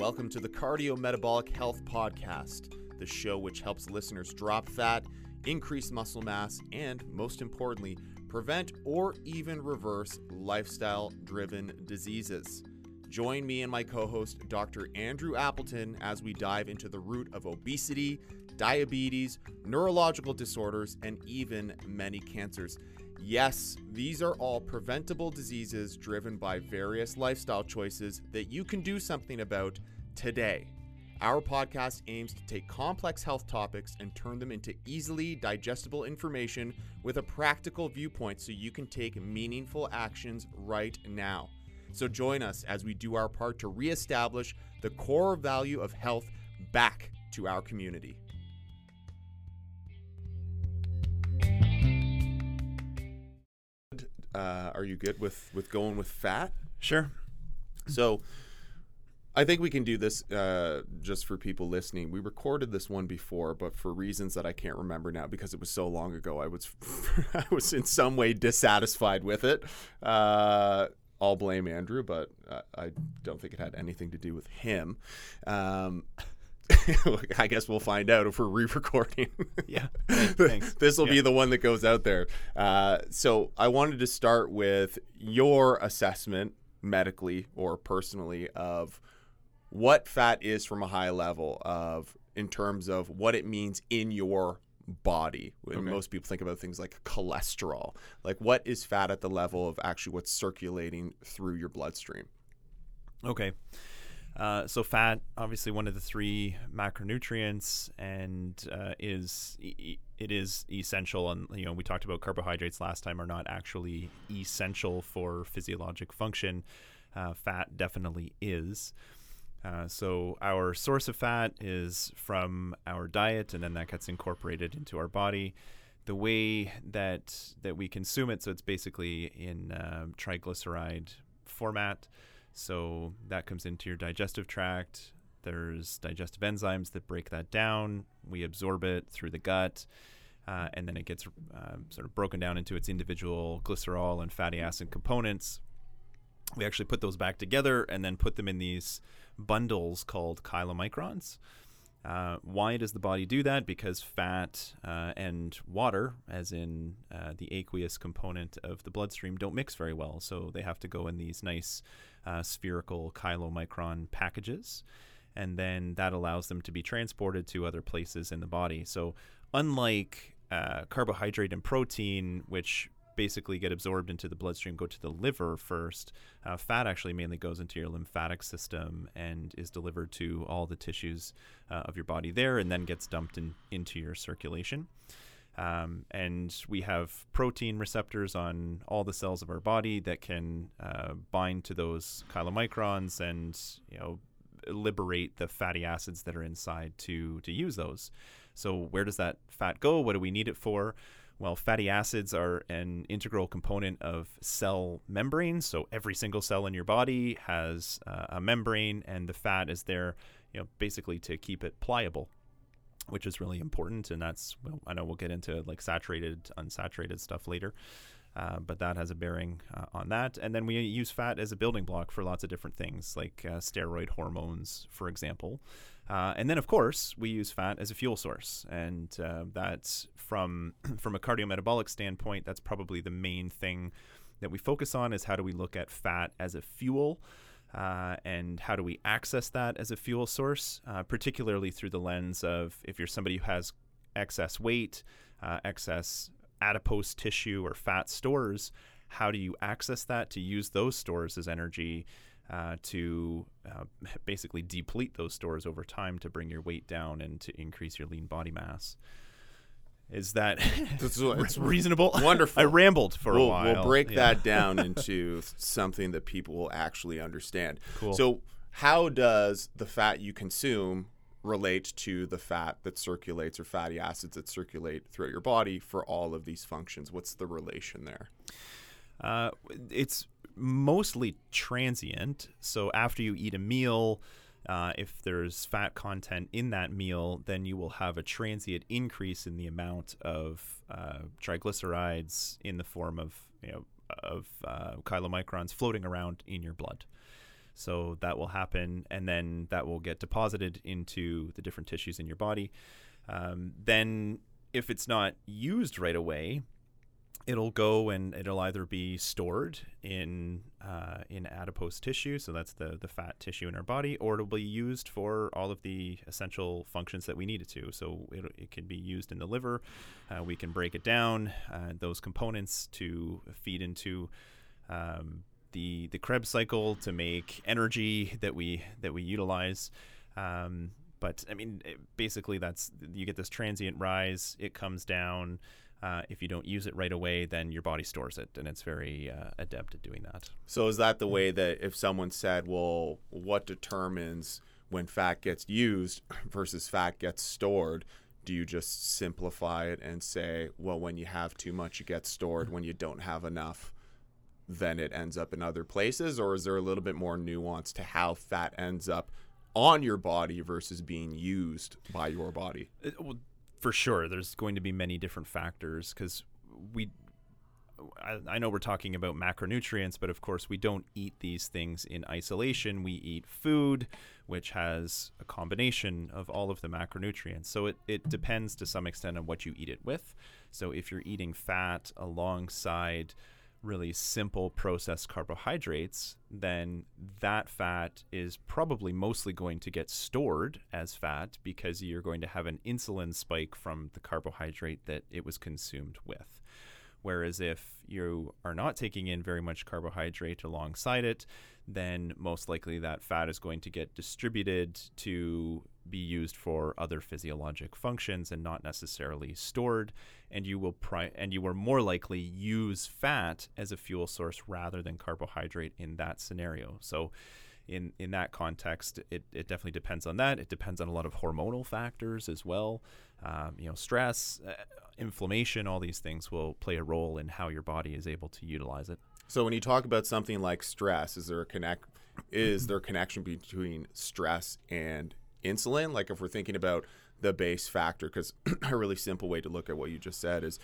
welcome to the Cardio Metabolic Health Podcast, the show which helps listeners drop fat, increase muscle mass, and most importantly, prevent or even reverse lifestyle driven diseases. Join me and my co host, Dr. Andrew Appleton, as we dive into the root of obesity, diabetes, neurological disorders, and even many cancers. Yes, these are all preventable diseases driven by various lifestyle choices that you can do something about today. Our podcast aims to take complex health topics and turn them into easily digestible information with a practical viewpoint so you can take meaningful actions right now. So join us as we do our part to reestablish the core value of health back to our community. Uh, are you good with with going with fat? Sure. So I think we can do this uh, just for people listening. We recorded this one before, but for reasons that I can't remember now because it was so long ago, I was I was in some way dissatisfied with it. Uh, I'll blame Andrew, but uh, I don't think it had anything to do with him. Um, I guess we'll find out if we're re-recording. Yeah, thanks. this will Yeah. be the one that goes out there. Uh, so I wanted to start with your assessment, medically or personally, of what fat is from a high level of in terms of what it means in your body. When Okay. most people think about things like cholesterol, like what is fat at the level of actually what's circulating through your bloodstream? Okay. Uh, so fat, obviously one of the three macronutrients, and uh, is e- it is essential. And you know, we talked about carbohydrates last time are not actually essential for physiologic function. Uh, fat definitely is. Uh, so our source of fat is from our diet, and then that gets incorporated into our body. The way that that we consume it, so it's basically in uh, triglyceride format. So that comes into your digestive tract. There's digestive enzymes that break that down. We absorb it through the gut, uh, and then it gets uh, sort of broken down into its individual glycerol and fatty acid components. We actually put those back together and then put them in these bundles called chylomicrons. Uh, why does the body do that? Because fat uh, and water, as in uh, the aqueous component of the bloodstream, don't mix very well. So they have to go in these nice uh, spherical chylomicron packages. And then that allows them to be transported to other places in the body. So, unlike uh, carbohydrate and protein, which basically get absorbed into the bloodstream, go to the liver first. Uh, fat actually mainly goes into your lymphatic system and is delivered to all the tissues uh, of your body there, and then gets dumped in, into your circulation. Um, and we have protein receptors on all the cells of our body that can uh, bind to those chylomicrons and you know liberate the fatty acids that are inside to to use those. So where does that fat go? What do we need it for? Well, fatty acids are an integral component of cell membranes. So every single cell in your body has uh, a membrane, and the fat is there, you know, basically to keep it pliable, which is really important. And that's, well, I know we'll get into like saturated, unsaturated stuff later. Uh, but that has a bearing uh, on that. And then we use fat as a building block for lots of different things, like uh, steroid hormones, for example. Uh, and then, of course, we use fat as a fuel source, and uh, that's from from a cardiometabolic standpoint. That's probably the main thing that we focus on is how do we look at fat as a fuel, uh, and how do we access that as a fuel source, uh, particularly through the lens of if you're somebody who has excess weight, uh, excess adipose tissue or fat stores. How do you access that to use those stores as energy? Uh, to uh, basically deplete those stores over time to bring your weight down and to increase your lean body mass. Is that That's what- re- it's reasonable? wonderful. I rambled for we'll, a while. We'll break Yeah. that down into something that people will actually understand. Cool. So, how does the fat you consume relate to the fat that circulates or fatty acids that circulate throughout your body for all of these functions? What's the relation there? Uh, it's mostly transient. So after you eat a meal, uh, if there's fat content in that meal, then you will have a transient increase in the amount of uh, triglycerides in the form of you know of uh, chylomicrons floating around in your blood. So that will happen, and then that will get deposited into the different tissues in your body. Um, then, if it's not used right away, it'll go and it'll either be stored in uh, in adipose tissue, so that's the the fat tissue in our body, or it'll be used for all of the essential functions that we need it to. So it, it can be used in the liver. Uh, we can break it down uh, those components to feed into um, the the Krebs cycle to make energy that we that we utilize. Um, but I mean, basically, that's you get this transient rise. It comes down. Uh, if you don't use it right away, then your body stores it, and it's very uh, adept at doing that. So is that the way that if someone said, "Well, what determines when fat gets used versus fat gets stored?" Do you just simplify it and say, "Well, when you have too much, it gets stored. When you don't have enough, then it ends up in other places?" Or is there a little bit more nuance to how fat ends up on your body versus being used by your body? It, well, for sure, there's going to be many different factors because we. I, I know we're talking about macronutrients, but of course, we don't eat these things in isolation. We eat food, which has a combination of all of the macronutrients. So it, it depends to some extent on what you eat it with. So if you're eating fat alongside really simple processed carbohydrates, then that fat is probably mostly going to get stored as fat because you're going to have an insulin spike from the carbohydrate that it was consumed with. Whereas if you are not taking in very much carbohydrate alongside it, then most likely that fat is going to get distributed to be used for other physiologic functions and not necessarily stored and you will pri- and you will more likely use fat as a fuel source rather than carbohydrate in that scenario. So in in that context it, it definitely depends on that. It depends on a lot of hormonal factors as well. Um, you know stress uh, inflammation all these things will play a role in how your body is able to utilize it. So when you talk about something like stress, is there a connect? Is there a connection between stress and insulin? Like if we're thinking about the base factor, because a really simple way to look at what you just said is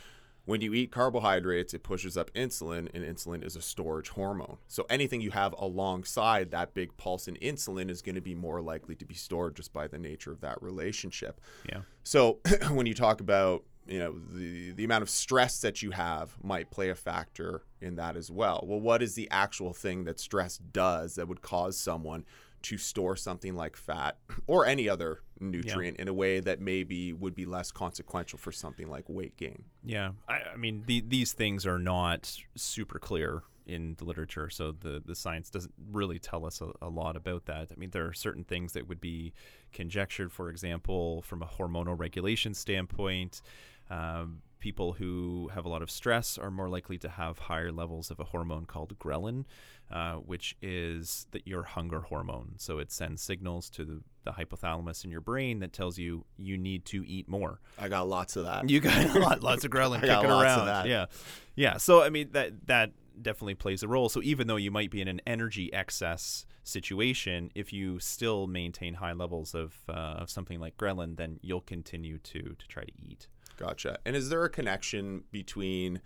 when you eat carbohydrates, it pushes up insulin, and insulin is a storage hormone. So anything you have alongside that big pulse in insulin is going to be more likely to be stored just by the nature of that relationship. Yeah. So when you talk about you know the the amount of stress that you have might play a factor in that as well. Well, what is the actual thing that stress does that would cause someone to store something like fat or any other nutrient yeah. in a way that maybe would be less consequential for something like weight gain? Yeah, I, I mean the, these things are not super clear in the literature, so the the science doesn't really tell us a, a lot about that. I mean, there are certain things that would be conjectured, for example, from a hormonal regulation standpoint. Um, people who have a lot of stress are more likely to have higher levels of a hormone called ghrelin, uh, which is the, your hunger hormone. So it sends signals to the, the, hypothalamus in your brain that tells you you need to eat more. I got lots of that. You got a lot, lots of ghrelin kicking around. Yeah, yeah. So I mean that that definitely plays a role. So even though you might be in an energy excess situation, if you still maintain high levels of uh, of something like ghrelin, then you'll continue to to try to eat. Gotcha. And is there a connection between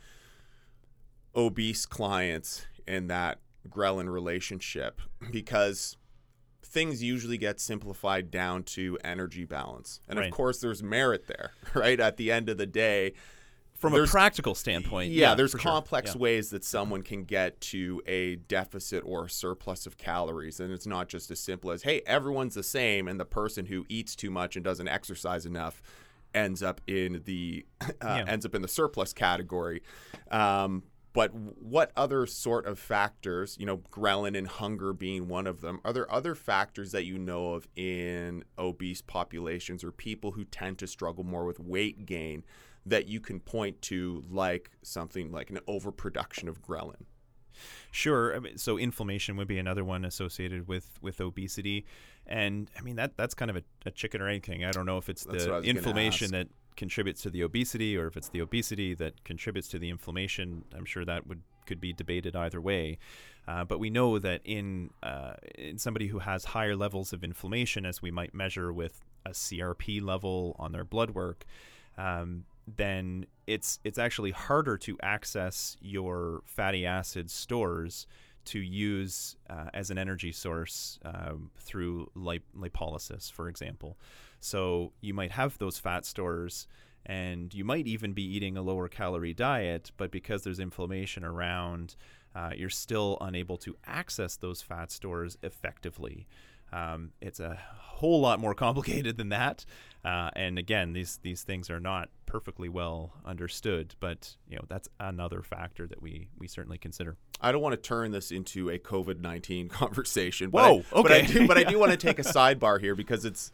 obese clients and that ghrelin relationship? Because things usually get simplified down to energy balance. And right. of course, there's merit there, right? At the end of the day, from a practical standpoint, yeah, yeah there's complex sure. yeah. ways that someone can get to a deficit or a surplus of calories, and it's not just as simple as, "Hey, everyone's the same," and the person who eats too much and doesn't exercise enough ends up in the uh, yeah. ends up in the surplus category. Um, but what other sort of factors, you know, ghrelin and hunger being one of them, are there other factors that you know of in obese populations or people who tend to struggle more with weight gain that you can point to, like something like an overproduction of ghrelin? Sure. I mean, so inflammation would be another one associated with with obesity, and I mean that that's kind of a, a chicken or egg thing. I don't know if it's that's the inflammation that contributes to the obesity or if it's the obesity that contributes to the inflammation. I'm sure that would could be debated either way. Uh, but we know that in uh, in somebody who has higher levels of inflammation, as we might measure with a CRP level on their blood work, um, then it's it's actually harder to access your fatty acid stores to use uh, as an energy source um, through lip- lipolysis, for example. So you might have those fat stores and you might even be eating a lower calorie diet, but because there's inflammation around, uh, you're still unable to access those fat stores effectively. Um, it's a whole lot more complicated than that. Uh, and again, these these things are not perfectly well understood, but you know that's another factor that we we certainly consider. I don't want to turn this into a COVID nineteen conversation. Whoa, but I, but I okay. do, but I do want to take a sidebar here because it's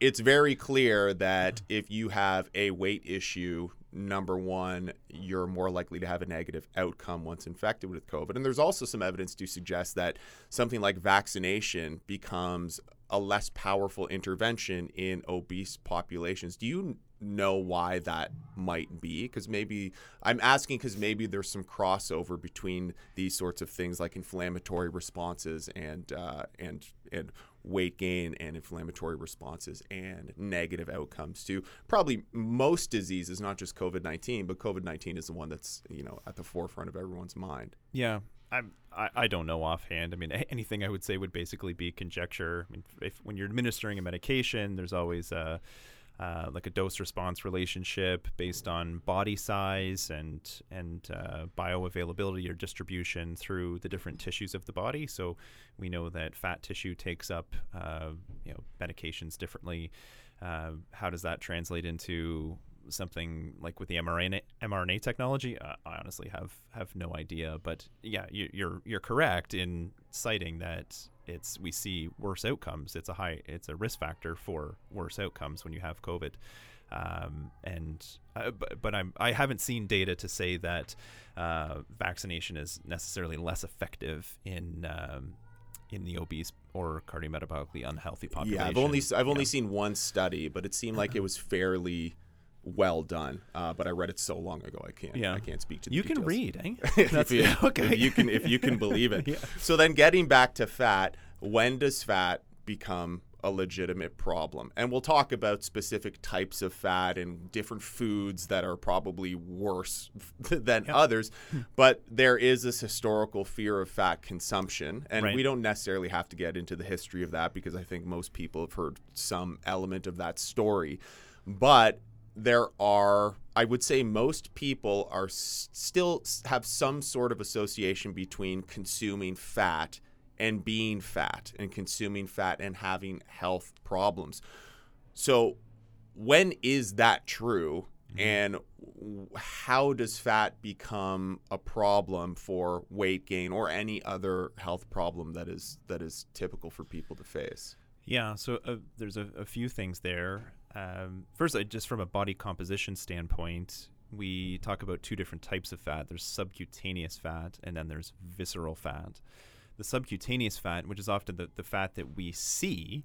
it's very clear that if you have a weight issue, number one, you're more likely to have a negative outcome once infected with COVID. And there's also some evidence to suggest that something like vaccination becomes a less powerful intervention in obese populations. Do you know why that might be? Because maybe I'm asking because maybe there's some crossover between these sorts of things like inflammatory responses and uh, and and weight gain and inflammatory responses and negative outcomes to probably most diseases, not just COVID nineteen, but COVID nineteen is the one that's you know at the forefront of everyone's mind. Yeah, I'm, I I don't know offhand. I mean, anything I would say would basically be conjecture. I mean, if when you're administering a medication, there's always a uh, like a dose response relationship based on body size and and uh, bioavailability or distribution through the different tissues of the body. So we know that fat tissue takes up uh, you know medications differently. Uh, how does that translate into something like with the mRNA mRNA technology? Uh, I honestly have have no idea. But yeah, you, you're you're correct in citing that it's we see worse outcomes. It's a high it's a risk factor for worse outcomes when you have COVID. Um, and uh, but, but I'm I haven't seen data to say that uh, vaccination is necessarily less effective in um, in the obese or cardiometabolic unhealthy population. Yeah, I've only I've only Yeah. seen one study, but it seemed like it was fairly well done. Uh, but I read it so long ago, I can't. Yeah. I can't speak to. The You can read, eh? if, you, if you can, if you can believe it. Yeah. So then, getting back to fat, when does fat become a legitimate problem? And we'll talk about specific types of fat and different foods that are probably worse than Yeah. others. But there is this historical fear of fat consumption, and Right. we don't necessarily have to get into the history of that because I think most people have heard some element of that story. But there are i would say most people are s- still have some sort of association between consuming fat and being fat and consuming fat and having health problems. So when is that true? And how does fat become a problem for weight gain or any other health problem that is that is typical for people to face? Yeah, so uh, there's a, a few things there. Um, first, just from a body composition standpoint, we talk about two different types of fat. There's subcutaneous fat, and then there's visceral fat. The subcutaneous fat, which is often the, the fat that we see,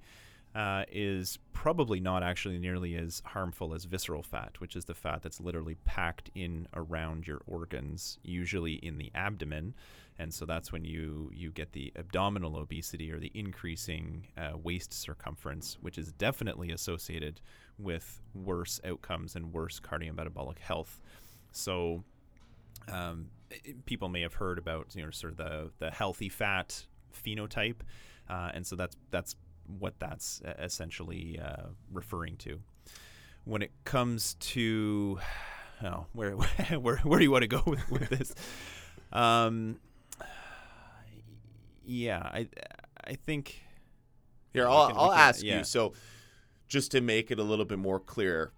uh, is probably not actually nearly as harmful as visceral fat, which is the fat that's literally packed in around your organs, usually in the abdomen. And so that's when you, you get the abdominal obesity or the increasing uh, waist circumference, which is definitely associated with worse outcomes and worse cardiometabolic health. So um, people may have heard about you know sort of the the healthy fat phenotype, uh, and so that's that's what that's uh, essentially uh, referring to. When it comes to oh, where where where do you want to go with, with this? Um, yeah, I I think Here, I'll, can- I'll can- ask yeah. you. So, just to make it a little bit more clear,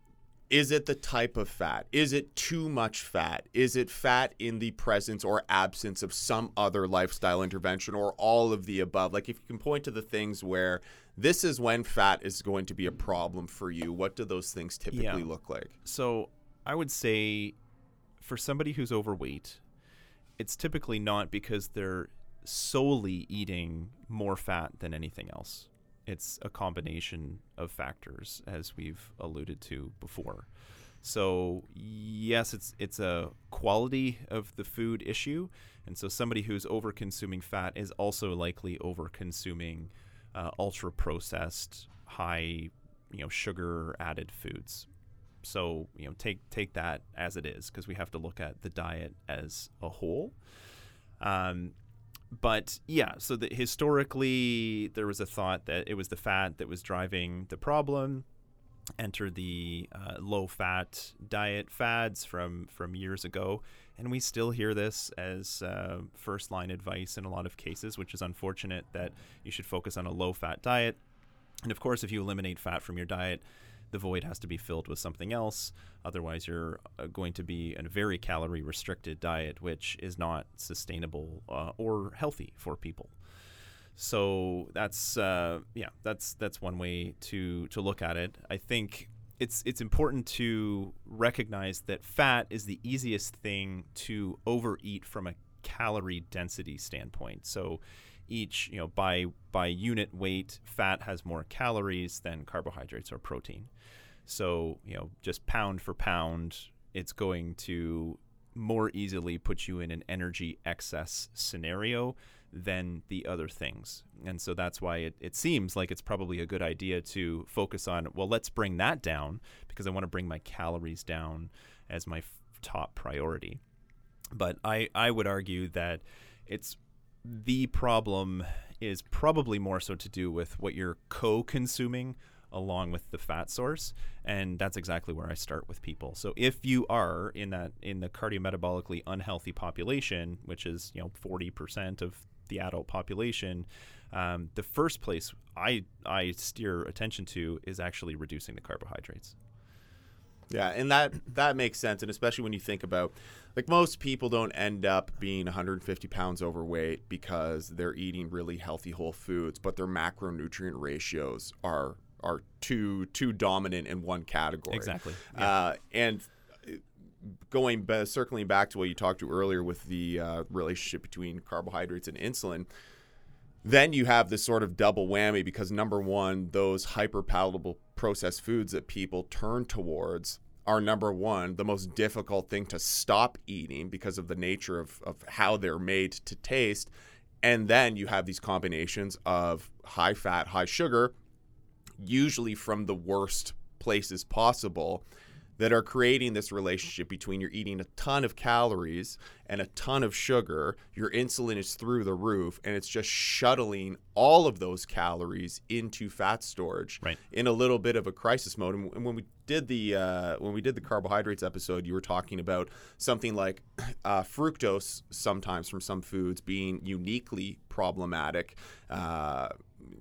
is it the type of fat? Is it too much fat? Is it fat in the presence or absence of some other lifestyle intervention or all of the above? Like, if you can point to the things where this is when fat is going to be a problem for you, what do those things typically Yeah. look like? So I would say for somebody who's overweight, it's typically not because they're solely eating more fat than anything else. It's a combination of factors, as we've alluded to before. So yes, it's it's a quality of the food issue, and so somebody who's over consuming fat is also likely over consuming uh, ultra processed, high you know sugar added foods so you know take take that as it is because we have to look at the diet as a whole um, but yeah, so the, historically there was a thought that it was the fat that was driving the problem. Enter the uh, low-fat diet fads from from years ago, and we still hear this as uh, first-line advice in a lot of cases, which is unfortunate. That you should focus on a low-fat diet, and of course, if you eliminate fat from your diet, the void has to be filled with something else. Otherwise, you're uh, going to be in a very calorie restricted diet, which is not sustainable uh, or healthy for people. So that's uh, yeah, that's that's one way to to look at it. I think it's it's important to recognize that fat is the easiest thing to overeat from a calorie density standpoint. So each you know by by unit weight fat has more calories than carbohydrates or protein so you know just pound for pound it's going to more easily put you in an energy excess scenario than the other things. And so that's why it, it seems like it's probably a good idea to focus on well let's bring that down because i want to bring my calories down as my f- top priority. But i i would argue that it's the problem is probably more so to do with what you're co-consuming along with the fat source and that's exactly where I start with people. So if you are in that in the cardiometabolically unhealthy population, which is, you know, 40% of the adult population, um, the first place I I steer attention to is actually reducing the carbohydrates. Yeah, and that that makes sense, and especially when you think about like most people don't end up being 150 pounds overweight because they're eating really healthy whole foods, but their macronutrient ratios are are too too dominant in one category. Exactly. Yeah. Uh, and going circling back to what you talked to earlier with the uh, relationship between carbohydrates and insulin then you have this sort of double whammy because number one, those hyper palatable processed foods that people turn towards are number one, the most difficult thing to stop eating because of the nature of, of how they're made to taste. And then you have these combinations of high fat, high sugar, usually from the worst places possible that are creating this relationship between you're eating a ton of calories and a ton of sugar, your insulin is through the roof, and it's just shuttling all of those calories into fat storage right. in a little bit of a crisis mode. And when we did the uh, when we did the carbohydrates episode, you were talking about something like uh, fructose sometimes from some foods being uniquely problematic. Uh,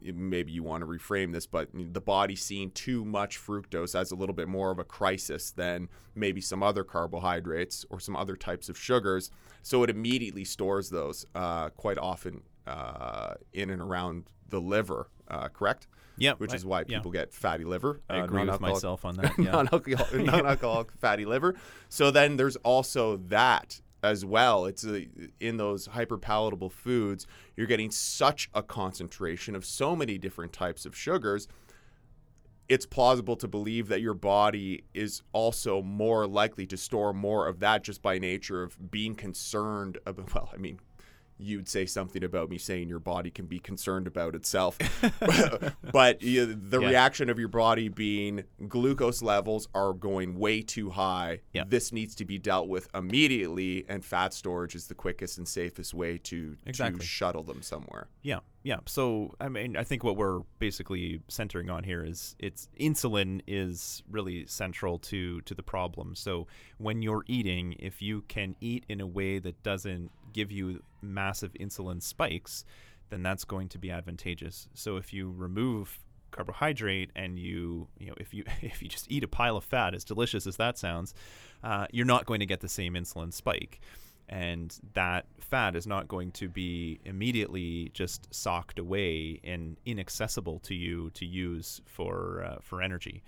maybe you want to reframe this, but the body seeing too much fructose as a little bit more of a crisis than maybe some other carbohydrates or some other types of sugars. So it immediately stores those uh, quite often uh, in and around the liver, uh, correct? Yeah, which is why people yeah. get fatty liver. I uh, agree with myself on that. Yeah. non-alcoholic, non-alcoholic fatty liver. So then there's also that as well. It's a, in those hyperpalatable foods, you're getting such a concentration of so many different types of sugars. It's plausible to believe that your body is also more likely to store more of that just by nature of being concerned about, well, I mean, you'd say something about me saying your body can be concerned about itself. but you the yeah. reaction of your body being glucose levels are going way too high. Yeah. This needs to be dealt with immediately, and fat storage is the quickest and safest way to, exactly. to shuttle them somewhere. Yeah. Yeah. So, I mean, I think what we're basically centering on here is it's insulin is really central to, to the problem. So, when you're eating, if you can eat in a way that doesn't give you massive insulin spikes, then that's going to be advantageous. So if you remove carbohydrate and you you know if you if you just eat a pile of fat as delicious as that sounds uh, you're not going to get the same insulin spike and that fat is not going to be immediately just socked away and inaccessible to you to use for uh, for energy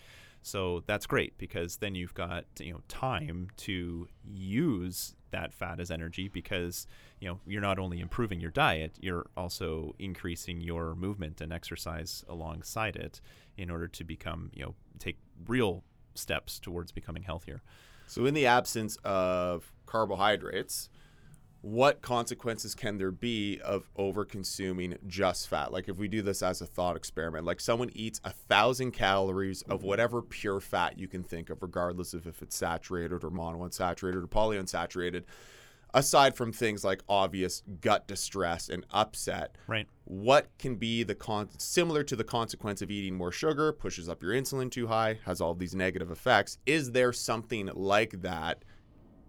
so that's great because then you've got you know time to use that fat as energy because you know you're not only improving your diet you're also increasing your movement and exercise alongside it in order to become you know take real steps towards becoming healthier. So in the absence of carbohydrates what consequences can there be of over consuming just fat? Like if we do this as a thought experiment, like someone eats a thousand calories of mm-hmm. whatever pure fat you can think of, regardless of if it's saturated or monounsaturated or polyunsaturated, aside from things like obvious gut distress and upset, Right. what can be the con similar to the consequence of eating more sugar, pushes up your insulin too high, has all these negative effects? Is there something like that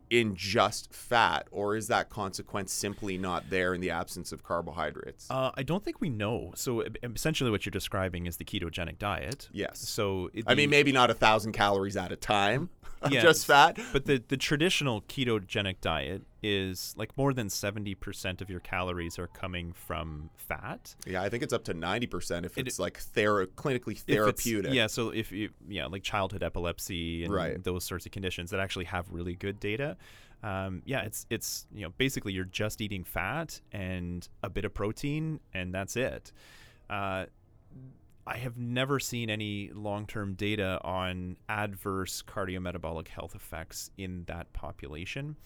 in just fat, or is that consequence simply not there in the absence of carbohydrates? Uh, I don't think we know. So essentially, what you're describing is the ketogenic diet. yes. So it- I mean, maybe not a thousand calories at a time, Yeah. just fat. But the, the traditional ketogenic diet is like more than 70% of your calories are coming from fat. Yeah, I think it's up to ninety percent if It- it's like thera- clinically therapeutic. yeah, so if you, yeah, like childhood epilepsy and Right. those sorts of conditions that actually have really good data. Um, yeah, it's it's you know basically you're just eating fat and a bit of protein and that's it. Uh, I have never seen any long-term data on adverse cardiometabolic health effects in that population.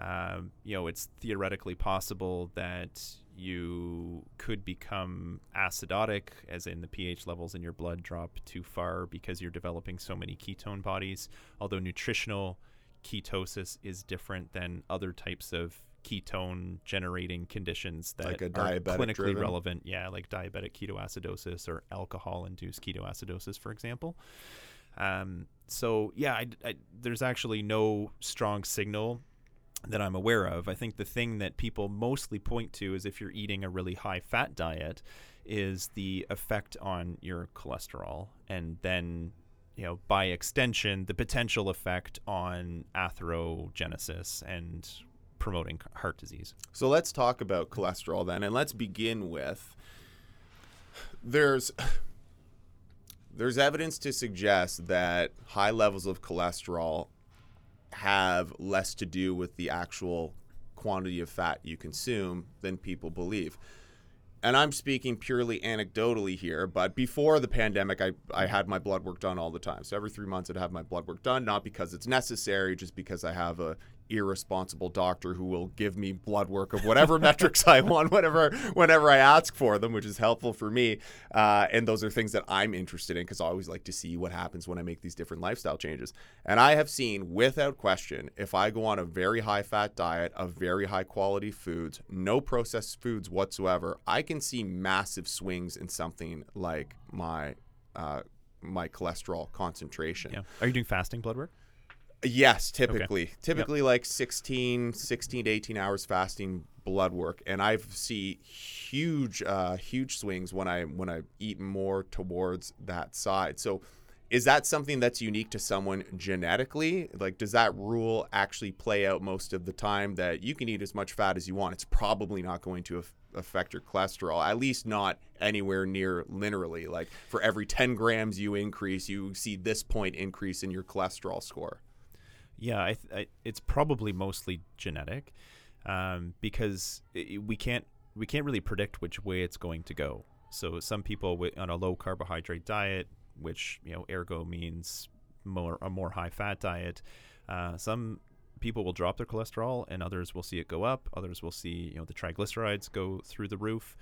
Um, you know, it's theoretically possible that you could become acidotic, as in the pH levels in your blood drop too far because you're developing so many ketone bodies. Although nutritional ketosis is different than other types of ketone generating conditions that Like a are diabetic clinically driven? relevant. Yeah, like diabetic ketoacidosis or alcohol induced ketoacidosis, for example. Um, so yeah, I, I, there's actually no strong signal that I'm aware of. I think the thing that people mostly point to is if you're eating a really high fat diet, is the effect on your cholesterol, and then you know by extension the potential effect on atherogenesis and promoting heart disease. So let's talk about cholesterol then, and let's begin with there's there's evidence to suggest that high levels of cholesterol have less to do with the actual quantity of fat you consume than people believe. And I'm speaking purely anecdotally here, but before the pandemic, I, I had my blood work done all the time. So every three months, I'd have my blood work done, not because it's necessary, just because I have a irresponsible doctor who will give me blood work of whatever metrics I want, whatever whenever I ask for them, which is helpful for me. Uh, and those are things that I'm interested in because I always like to see what happens when I make these different lifestyle changes. And I have seen, without question, if I go on a very high fat diet of very high quality foods, no processed foods whatsoever, I can see massive swings in something like my uh, my cholesterol concentration. Yeah. Are you doing fasting blood work? Yes, typically. Typically like 16, 16 to 18 hours fasting blood work and I see huge uh, huge swings when I when I eat more towards that side. So is that something that's unique to someone genetically? Like does that rule actually play out most of the time that you can eat as much fat as you want? It's probably not going to af- affect your cholesterol, at least not anywhere near linearly. Like for every 10 grams you increase, you see this point increase in your cholesterol score. Yeah, I th- I, it's probably mostly genetic, um, because i we can't we can't really predict which way it's going to go. So some people on a low carbohydrate diet, which you know ergo means more a more high fat diet, uh, some people will drop their cholesterol and others will see it go up. Others will see you know the triglycerides go through the roof.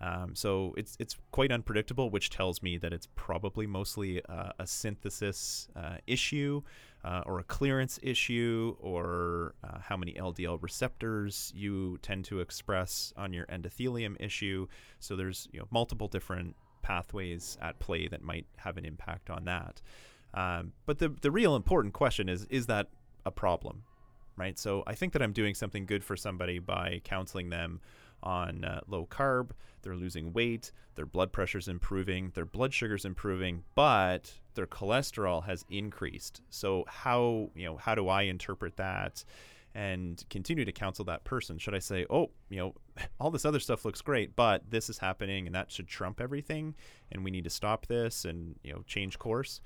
Um, so it's it's quite unpredictable, which tells me that it's probably mostly uh, a synthesis uh, issue, uh, or a clearance issue, or uh, how many LDL receptors you tend to express on your endothelium issue. So there's you know multiple different pathways at play that might have an impact on that. Um, but the the real important question is is that a problem, right? So I think that I'm doing something good for somebody by counseling them on uh, low carb. They're losing weight, their blood pressure's improving, their blood sugar's improving, but their cholesterol has increased. So how you know how do I interpret that? And continue to counsel that person. Should I say, oh, you know, all this other stuff looks great, but this is happening, and that should trump everything, and we need to stop this and you know change course?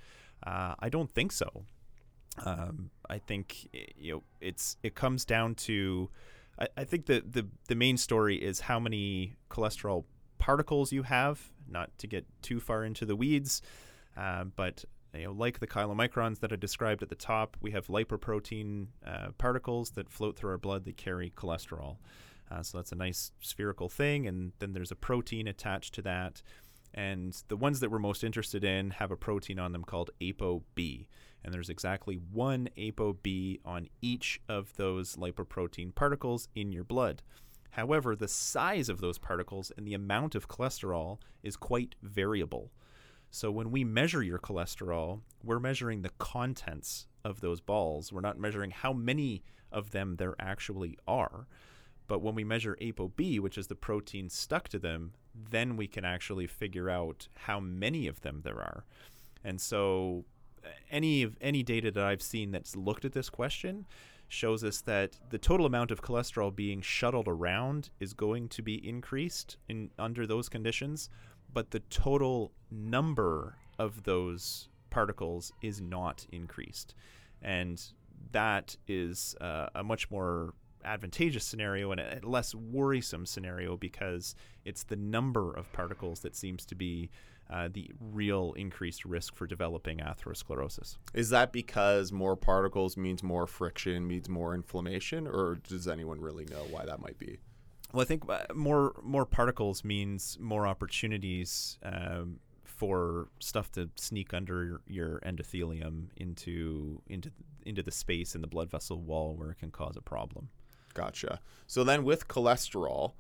Uh, I don't think so. Um, I think you know it's it comes down to I, I think the, the the main story is how many cholesterol particles you have. Not to get too far into the weeds, uh, but you know, like the chylomicrons that I described at the top, we have lipoprotein uh, particles that float through our blood that carry cholesterol. Uh, so that's a nice spherical thing, and then there's a protein attached to that. And the ones that we're most interested in have a protein on them called ApoB. And there's exactly one ApoB on each of those lipoprotein particles in your blood. However, the size of those particles and the amount of cholesterol is quite variable. So when we measure your cholesterol, we're measuring the contents of those balls. We're not measuring how many of them there actually are. But when we measure ApoB, which is the protein stuck to them, then we can actually figure out how many of them there are. And so any of any data that I've seen that's looked at this question shows us that the total amount of cholesterol being shuttled around is going to be increased in under those conditions, but the total number of those particles is not increased. And that is uh, a much more advantageous scenario and a less worrisome scenario because it's the number of particles that seems to be uh, the real increased risk for developing atherosclerosis. Is that because more particles means more friction, means more inflammation, or does anyone really know why that might be? Well, I think uh, more more particles means more opportunities um, for stuff to sneak under your endothelium into into into the space in the blood vessel wall where it can cause a problem. Gotcha. So then with cholesterol,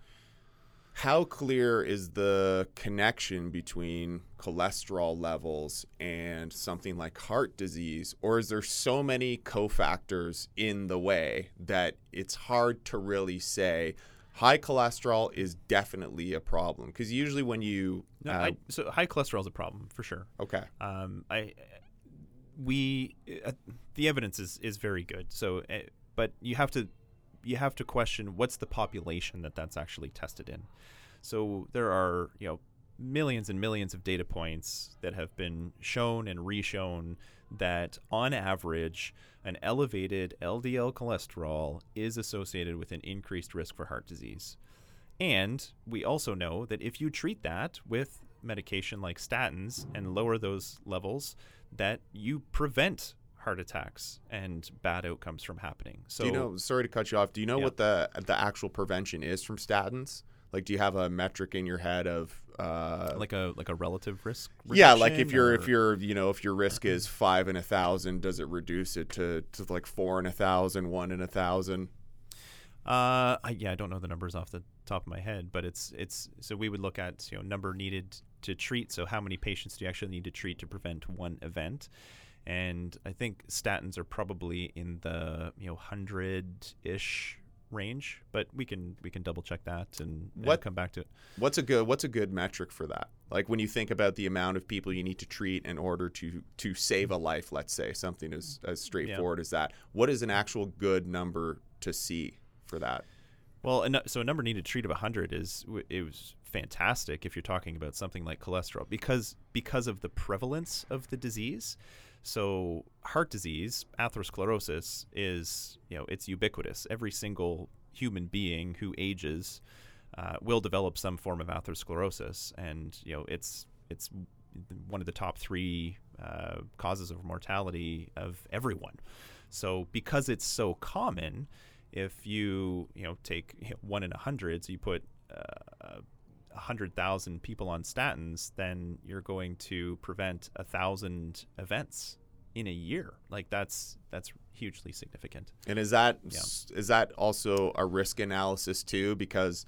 how clear is the connection between cholesterol levels and something like heart disease? Or is there so many cofactors in the way that it's hard to really say high cholesterol is definitely a problem? Because usually when you no, uh, I, so high cholesterol is a problem for sure. Okay. Um, i we uh, the evidence is is very good. So uh, but you have to you have to question what's the population that that's actually tested in. So there are, you know, millions and millions of data points that have been shown and reshown that on average an elevated LDL cholesterol is associated with an increased risk for heart disease. And we also know that if you treat that with medication like statins and lower those levels, that you prevent heart attacks and bad outcomes from happening. So, do you know? Sorry to cut you off. Do you know yeah. what the the actual prevention is from statins? Like, do you have a metric in your head of uh, like a like a relative risk? Yeah, like if you're or? if you're you know if your risk is five in a thousand, does it reduce it to, to like four in a thousand, one in a thousand? Uh, I, yeah, I don't know the numbers off the top of my head, but it's it's so we would look at you know number needed to treat. So how many patients do you actually need to treat to prevent one event? And I think statins are probably in the you know hundred ish range, but we can we can double check that and, and come back to it. What's a good what's a good metric for that? Like when you think about the amount of people you need to treat in order to to save a life, let's say something as as straightforward yeah. as that. What is an actual good number to see for that? Well, so a number needed to treat of 100 is it was fantastic if you're talking about something like cholesterol because because of the prevalence of the disease. So heart disease, atherosclerosis, is you know it's ubiquitous. Every single human being who ages uh, will develop some form of atherosclerosis, and you know it's it's one of the top three uh, causes of mortality of everyone. So because it's so common, if you you know take one in a hundred, so you put uh, 100,000 people on statins, then you're going to prevent a thousand events in a year. Like that's that's hugely significant. And is that yeah. is that also a risk analysis too? Because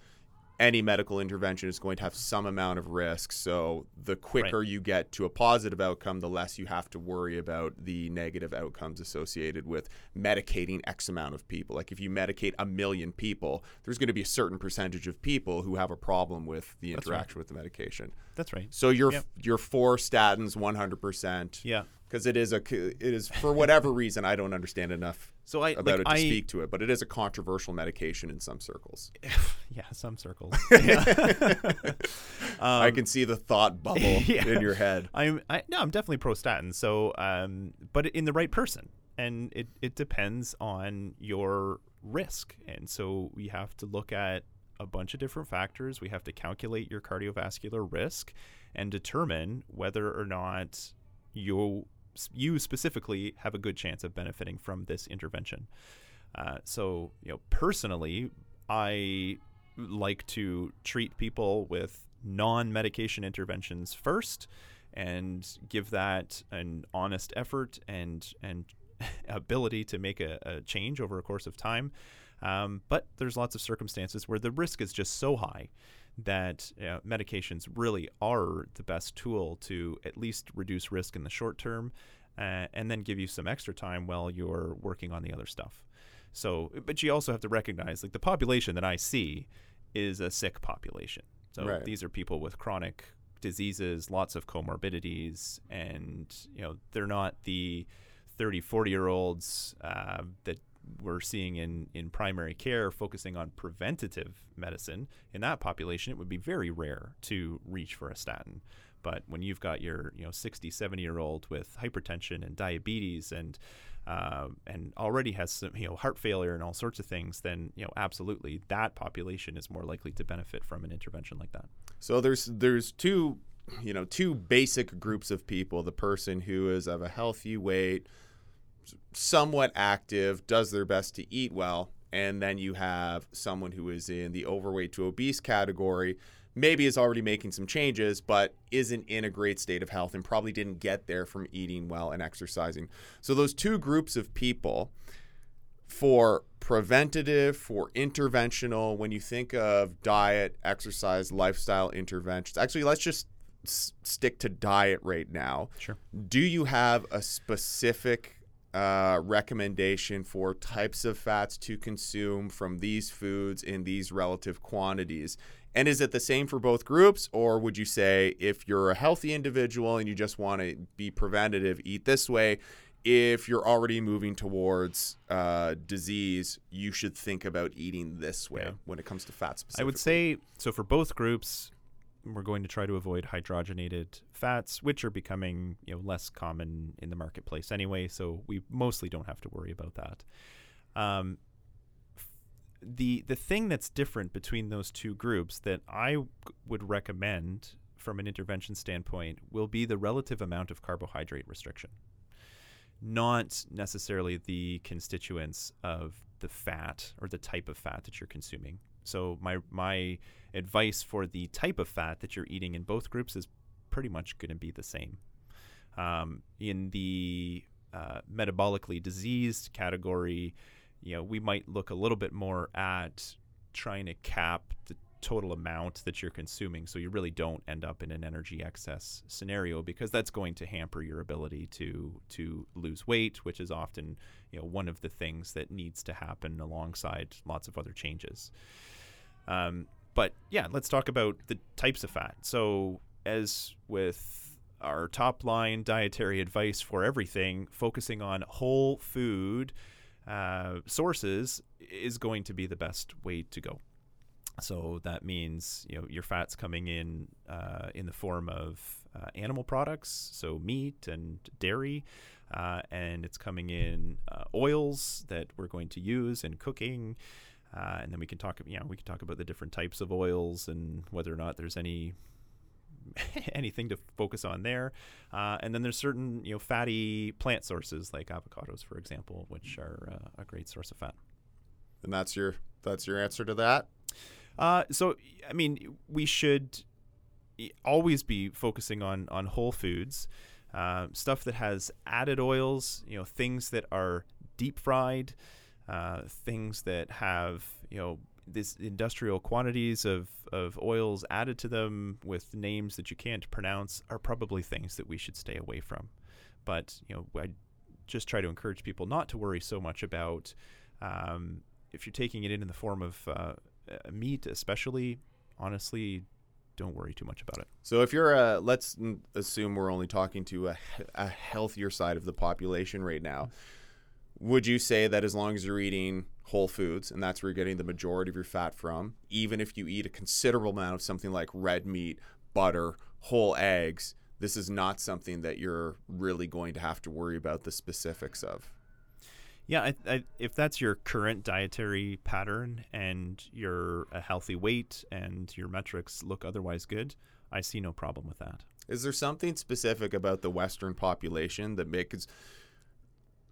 any medical intervention is going to have some amount of risk. So the quicker right. you get to a positive outcome, the less you have to worry about the negative outcomes associated with medicating X amount of people. Like if you medicate a million people, there's going to be a certain percentage of people who have a problem with the interaction right. with the medication. That's right. So you're yep. you're for statins 100%. Yeah. Because it is a it is for whatever reason I don't understand enough so I about like, it to I, speak to it, but it is a controversial medication in some circles. yeah, some circles. um, I can see the thought bubble yeah. in your head. I'm I, no, I'm definitely pro statin. So, um, but in the right person, and it it depends on your risk, and so we have to look at a bunch of different factors. We have to calculate your cardiovascular risk and determine whether or not you you specifically have a good chance of benefiting from this intervention. Uh, so, you know, personally, I like to treat people with non-medication interventions first, and give that an honest effort and and ability to make a, a change over a course of time. Um, but there's lots of circumstances where the risk is just so high that you know, medications really are the best tool to at least reduce risk in the short term uh, and then give you some extra time while you're working on the other stuff. So, but you also have to recognize like the population that I see is a sick population. So Right. these are people with chronic diseases, lots of comorbidities, and you know they're not the 30, 40 year olds uh, that we're seeing in, in primary care focusing on preventative medicine. In that population, it would be very rare to reach for a statin. But when you've got your you know 60, 70 year old with hypertension and diabetes and uh, and already has some you know heart failure and all sorts of things, then you know absolutely that population is more likely to benefit from an intervention like that. So there's there's two, you know, two basic groups of people: the person who is of a healthy weight, somewhat active, does their best to eat well, and then you have someone who is in the overweight to obese category. Maybe is already making some changes, but isn't in a great state of health and probably didn't get there from eating well and exercising. So, those two groups of people, for preventative, for interventional, when you think of diet, exercise, lifestyle interventions, actually, let's just s- stick to diet right now. Sure. Do you have a specific uh, recommendation for types of fats to consume from these foods in these relative quantities? And is it the same for both groups, or would you say if you're a healthy individual and you just want to be preventative, eat this way? If you're already moving towards uh, disease, you should think about eating this way Yeah. when it comes to fat I would say so for both groups, we're going to try to avoid hydrogenated fats, which are becoming you know less common in the marketplace anyway. So we mostly don't have to worry about that. Um, the the thing that's different between those two groups that I would recommend from an intervention standpoint will be the relative amount of carbohydrate restriction, not necessarily the constituents of the fat or the type of fat that you're consuming. So my my advice for the type of fat that you're eating in both groups is pretty much going to be the same. Um, in the uh, metabolically diseased category, you know, we might look a little bit more at trying to cap the total amount that you're consuming so you really don't end up in an energy excess scenario because that's going to hamper your ability to to lose weight which is often you know one of the things that needs to happen alongside lots of other changes um, but yeah let's talk about the types of fat so as with our top line dietary advice for everything focusing on whole food uh, sources is going to be the best way to go so that means you know your fats coming in uh, in the form of uh, animal products, so meat and dairy, uh, and it's coming in uh, oils that we're going to use in cooking. Uh, and then we can talk, you know, we can talk about the different types of oils and whether or not there's any anything to focus on there. Uh, and then there's certain, you know, fatty plant sources like avocados, for example, which are uh, a great source of fat. and that's your that's your answer to that. Uh, so I mean, we should always be focusing on on whole foods, uh, stuff that has added oils. You know, things that are deep fried, uh, things that have you know this industrial quantities of of oils added to them with names that you can't pronounce are probably things that we should stay away from. But you know, I just try to encourage people not to worry so much about um, if you're taking it in in the form of uh, uh, meat, especially. Honestly, don't worry too much about it. So if you're a, let's assume we're only talking to a, a healthier side of the population right now. Would you say that as long as you're eating whole foods and that's where you're getting the majority of your fat from, even if you eat a considerable amount of something like red meat, butter, whole eggs, this is not something that you're really going to have to worry about the specifics of. Yeah, I, I, if that's your current dietary pattern and you're a healthy weight and your metrics look otherwise good, I see no problem with that. Is there something specific about the Western population that makes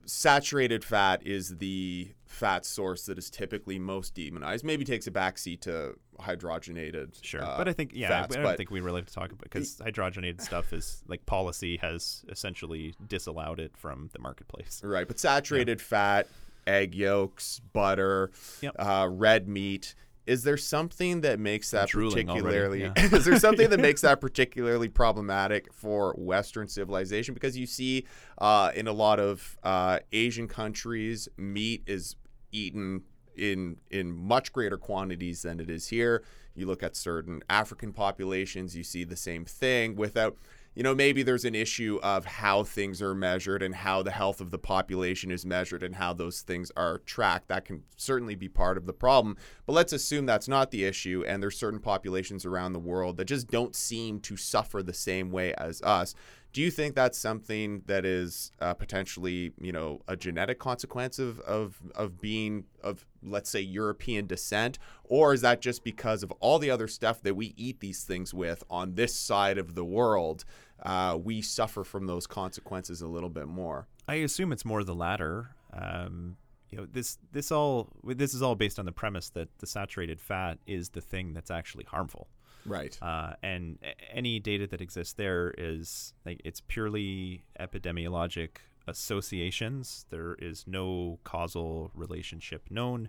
saturated fat is the fat source that is typically most demonized. Maybe takes a backseat to hydrogenated. Sure, uh, but I think yeah, fats, I don't think we really have to talk about because hydrogenated stuff is like policy has essentially disallowed it from the marketplace. Right, but saturated fat, egg yolks, butter, Yep. uh, red meat. Is there something that makes that drooling already, particularly? is there something that makes that particularly problematic for Western civilization? Because you see, uh, in a lot of uh, Asian countries, meat is eaten in in much greater quantities than it is here. You look at certain African populations, you see the same thing without you know, maybe there's an issue of how things are measured and how the health of the population is measured and how those things are tracked. That can certainly be part of the problem. But let's assume that's not the issue, and there's certain populations around the world that just don't seem to suffer the same way as us. Do you think that's something that is uh, potentially, you know, a genetic consequence of, of of being of let's say European descent, or is that just because of all the other stuff that we eat these things with on this side of the world? Uh, we suffer from those consequences a little bit more. I assume it's more the latter. Um, you know, this this all this is all based on the premise that the saturated fat is the thing that's actually harmful. Right. Uh, and any data that exists there is like it's purely epidemiologic associations. There is no causal relationship known.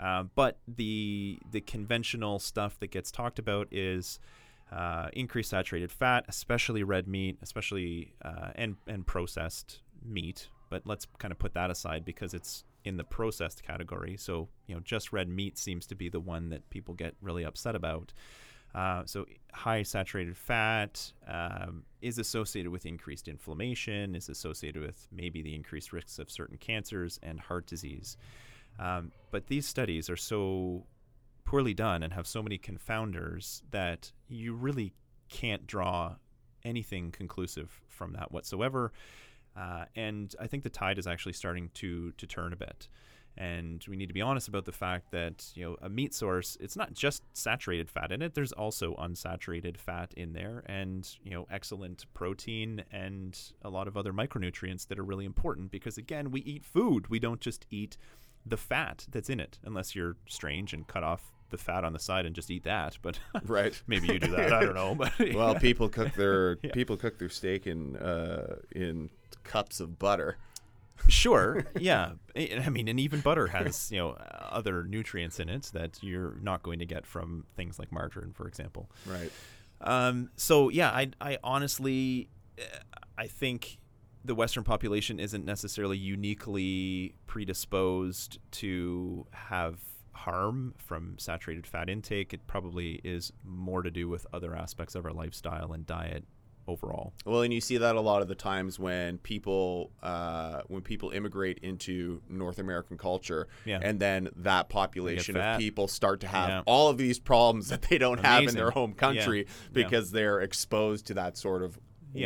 Uh, but the the conventional stuff that gets talked about is uh, increased saturated fat, especially red meat, especially uh, and and processed meat. But let's kind of put that aside because it's in the processed category. So you know, just red meat seems to be the one that people get really upset about. Uh, so high saturated fat um, is associated with increased inflammation, is associated with maybe the increased risks of certain cancers and heart disease. Um, but these studies are so poorly done and have so many confounders that you really can't draw anything conclusive from that whatsoever. Uh, and I think the tide is actually starting to to turn a bit. And we need to be honest about the fact that you know a meat source, it's not just saturated fat in it. There's also unsaturated fat in there, and you know excellent protein and a lot of other micronutrients that are really important. Because again, we eat food. We don't just eat the fat that's in it, unless you're strange and cut off the fat on the side and just eat that. But Right. maybe you do that. I don't know. But Well, people cook their Yeah. people cook their steak in uh, in cups of butter. Sure yeah. I mean and even butter has you know other nutrients in it that you're not going to get from things like margarine for example. Right. um, so yeah I, I honestly uh, i think the western population isn't necessarily uniquely predisposed to have harm from saturated fat intake. It probably is more to do with other aspects of our lifestyle and diet overall Well, and you see that a lot of the times when people uh, when people immigrate into North American culture, Yeah. and then that population of people start to have Yeah. all of these problems that they don't have in their home country Yeah. because they're exposed to that sort of.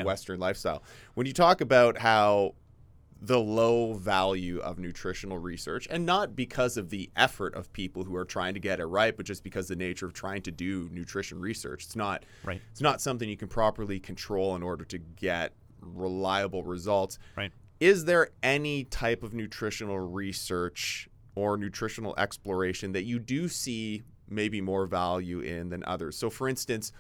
Western lifestyle. When you talk about how the low value of nutritional research and not because of the effort of people who are trying to get it right but just because the nature of trying to do nutrition research. It's not Right. it's not something you can properly control in order to get reliable results. Right. Is there any type of nutritional research or nutritional exploration that you do see maybe more value in than others? So for instance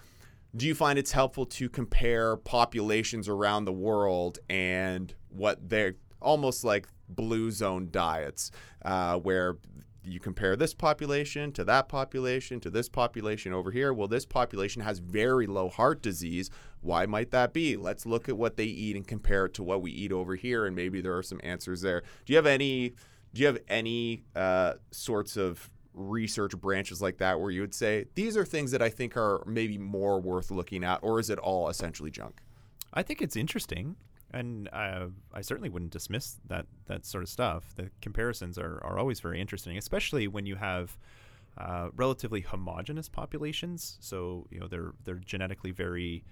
do you find it's helpful to compare populations around the world and what they're almost like blue zone diets uh, where you compare this population to that population to this population over here. Well this population has very low heart disease. Why might that be? Let's look at what they eat and compare it to what we eat over here and maybe there are some answers there. Do you have any do you have any uh, sorts of research branches like that where you would say these are things that I think are maybe more worth looking at, or is it all essentially junk? I think it's interesting, and uh, I certainly wouldn't dismiss that that sort of stuff. The comparisons are, are always very interesting, especially when you have uh, relatively homogenous populations. So you know they're they're genetically very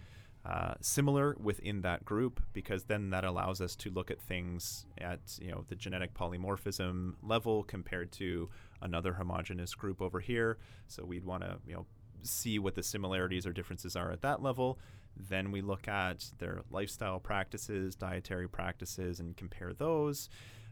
uh, similar within that group, because then that allows us to look at things at you know the genetic polymorphism level compared to another homogenous group over here. So we'd want to you know see what the similarities or differences are at that level. Then we look at their lifestyle practices, dietary practices, and compare those.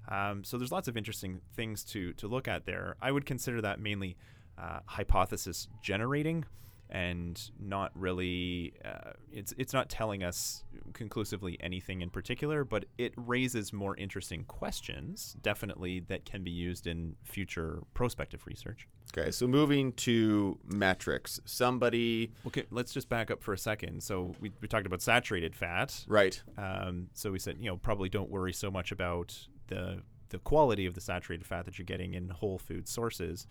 Um, so there's lots of interesting things to to look at there. I would consider that mainly uh, hypothesis generating and not really uh, it's it's not telling us conclusively anything in particular but it raises more interesting questions definitely that can be used in future prospective research Okay, so moving to metrics, somebody okay let's just back up for a second so we, we talked about saturated fat right. um, so we said you know probably don't worry so much about the the quality of the saturated fat that you're getting in whole food sources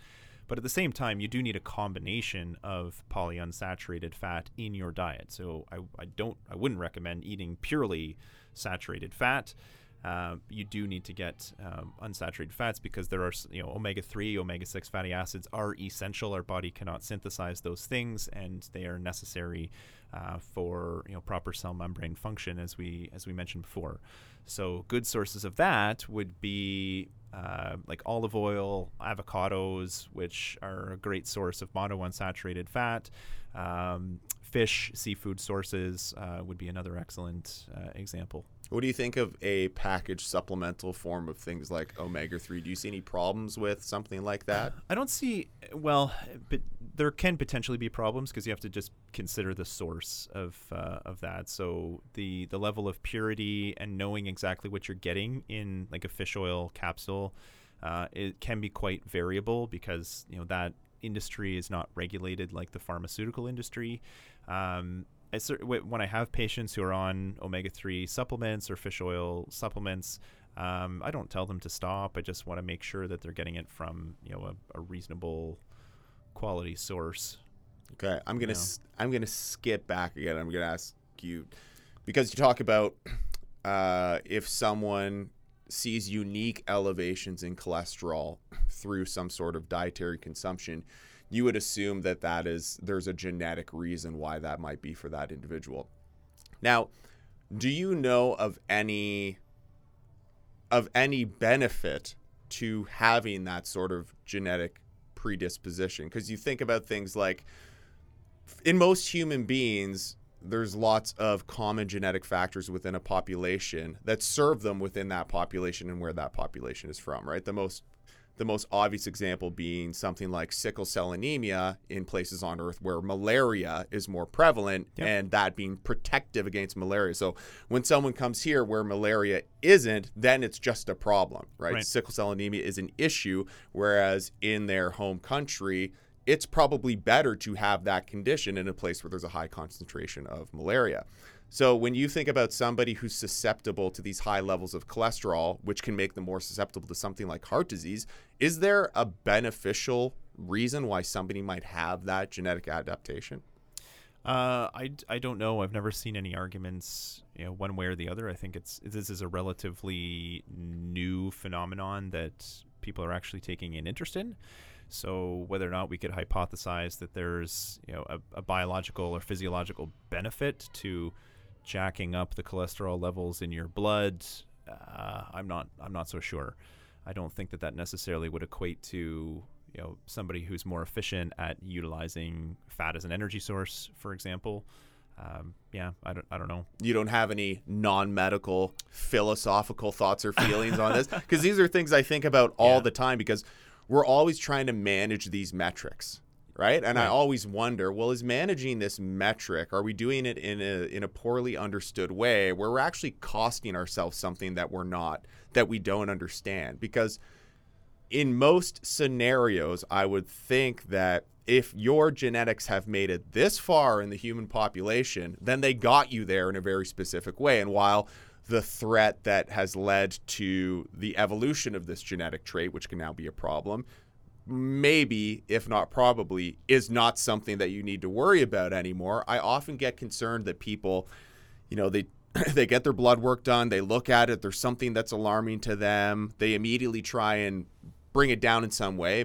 but at the same time, you do need a combination of polyunsaturated fat in your diet. So I, I don't, I wouldn't recommend eating purely saturated fat. Uh, you do need to get um, unsaturated fats because there are, you know, omega 3, omega 6 fatty acids are essential. Our body cannot synthesize those things, and they are necessary uh, for you know proper cell membrane function, as we as we mentioned before. So good sources of that would be uh, like olive oil, avocados, which are a great source of monounsaturated fat. Um, fish, seafood sources uh, would be another excellent uh, example. What do you think of a packaged supplemental form of things like omega 3? Do you see any problems with something like that? I don't see, well, but there can potentially be problems because you have to just consider the source of, uh, of that. So the, the level of purity and knowing exactly what you're getting in like a fish oil capsule, uh, it can be quite variable because, you know, that industry is not regulated like the pharmaceutical industry. Um, I, when I have patients who are on omega 3 supplements or fish oil supplements, um, I don't tell them to stop. I just want to make sure that they're getting it from you know a, a reasonable quality source. Okay, I'm gonna you know. s- I'm gonna skip back again. I'm gonna ask you because you talk about uh, if someone sees unique elevations in cholesterol through some sort of dietary consumption you would assume that that is there's a genetic reason why that might be for that individual. Now, do you know of any of any benefit to having that sort of genetic predisposition? Because you think about things like in most human beings, there's lots of common genetic factors within a population that serve them within that population and where that population is from, right? The most the most obvious example being something like sickle cell anemia in places on earth where malaria is more prevalent yep. and that being protective against malaria. So when someone comes here where malaria isn't, then it's just a problem, right? right. Sickle cell anemia is an issue, whereas in their home country, it's probably better to have that condition in a place where there's a high concentration of malaria. So when you think about somebody who's susceptible to these high levels of cholesterol, which can make them more susceptible to something like heart disease, is there a beneficial reason why somebody might have that genetic adaptation? Uh, I, I don't know. I've never seen any arguments, you know, one way or the other. I think it's this is a relatively new phenomenon that people are actually taking an interest in. So whether or not we could hypothesize that there's you know a, a biological or physiological benefit to jacking up the cholesterol levels in your blood, uh, I'm not I'm not so sure. I don't think that that necessarily would equate to you know somebody who's more efficient at utilizing fat as an energy source, for example. Um, yeah, I don't, I don't know. You don't have any non-medical philosophical thoughts or feelings on this because these are things I think about all yeah. the time because we're always trying to manage these metrics right? And right. I always wonder, well, is managing this metric, are we doing it in a in a poorly understood way where we're actually costing ourselves something that we're not that we don't understand? Because in most scenarios, I would think that if your genetics have made it this far in the human population, then they got you there in a very specific way. And while the threat that has led to the evolution of this genetic trait, which can now be a problem, maybe, if not probably, is not something that you need to worry about anymore. I often get concerned that people, you know, they they get their blood work done, they look at it, there's something that's alarming to them, they immediately try and bring it down in some way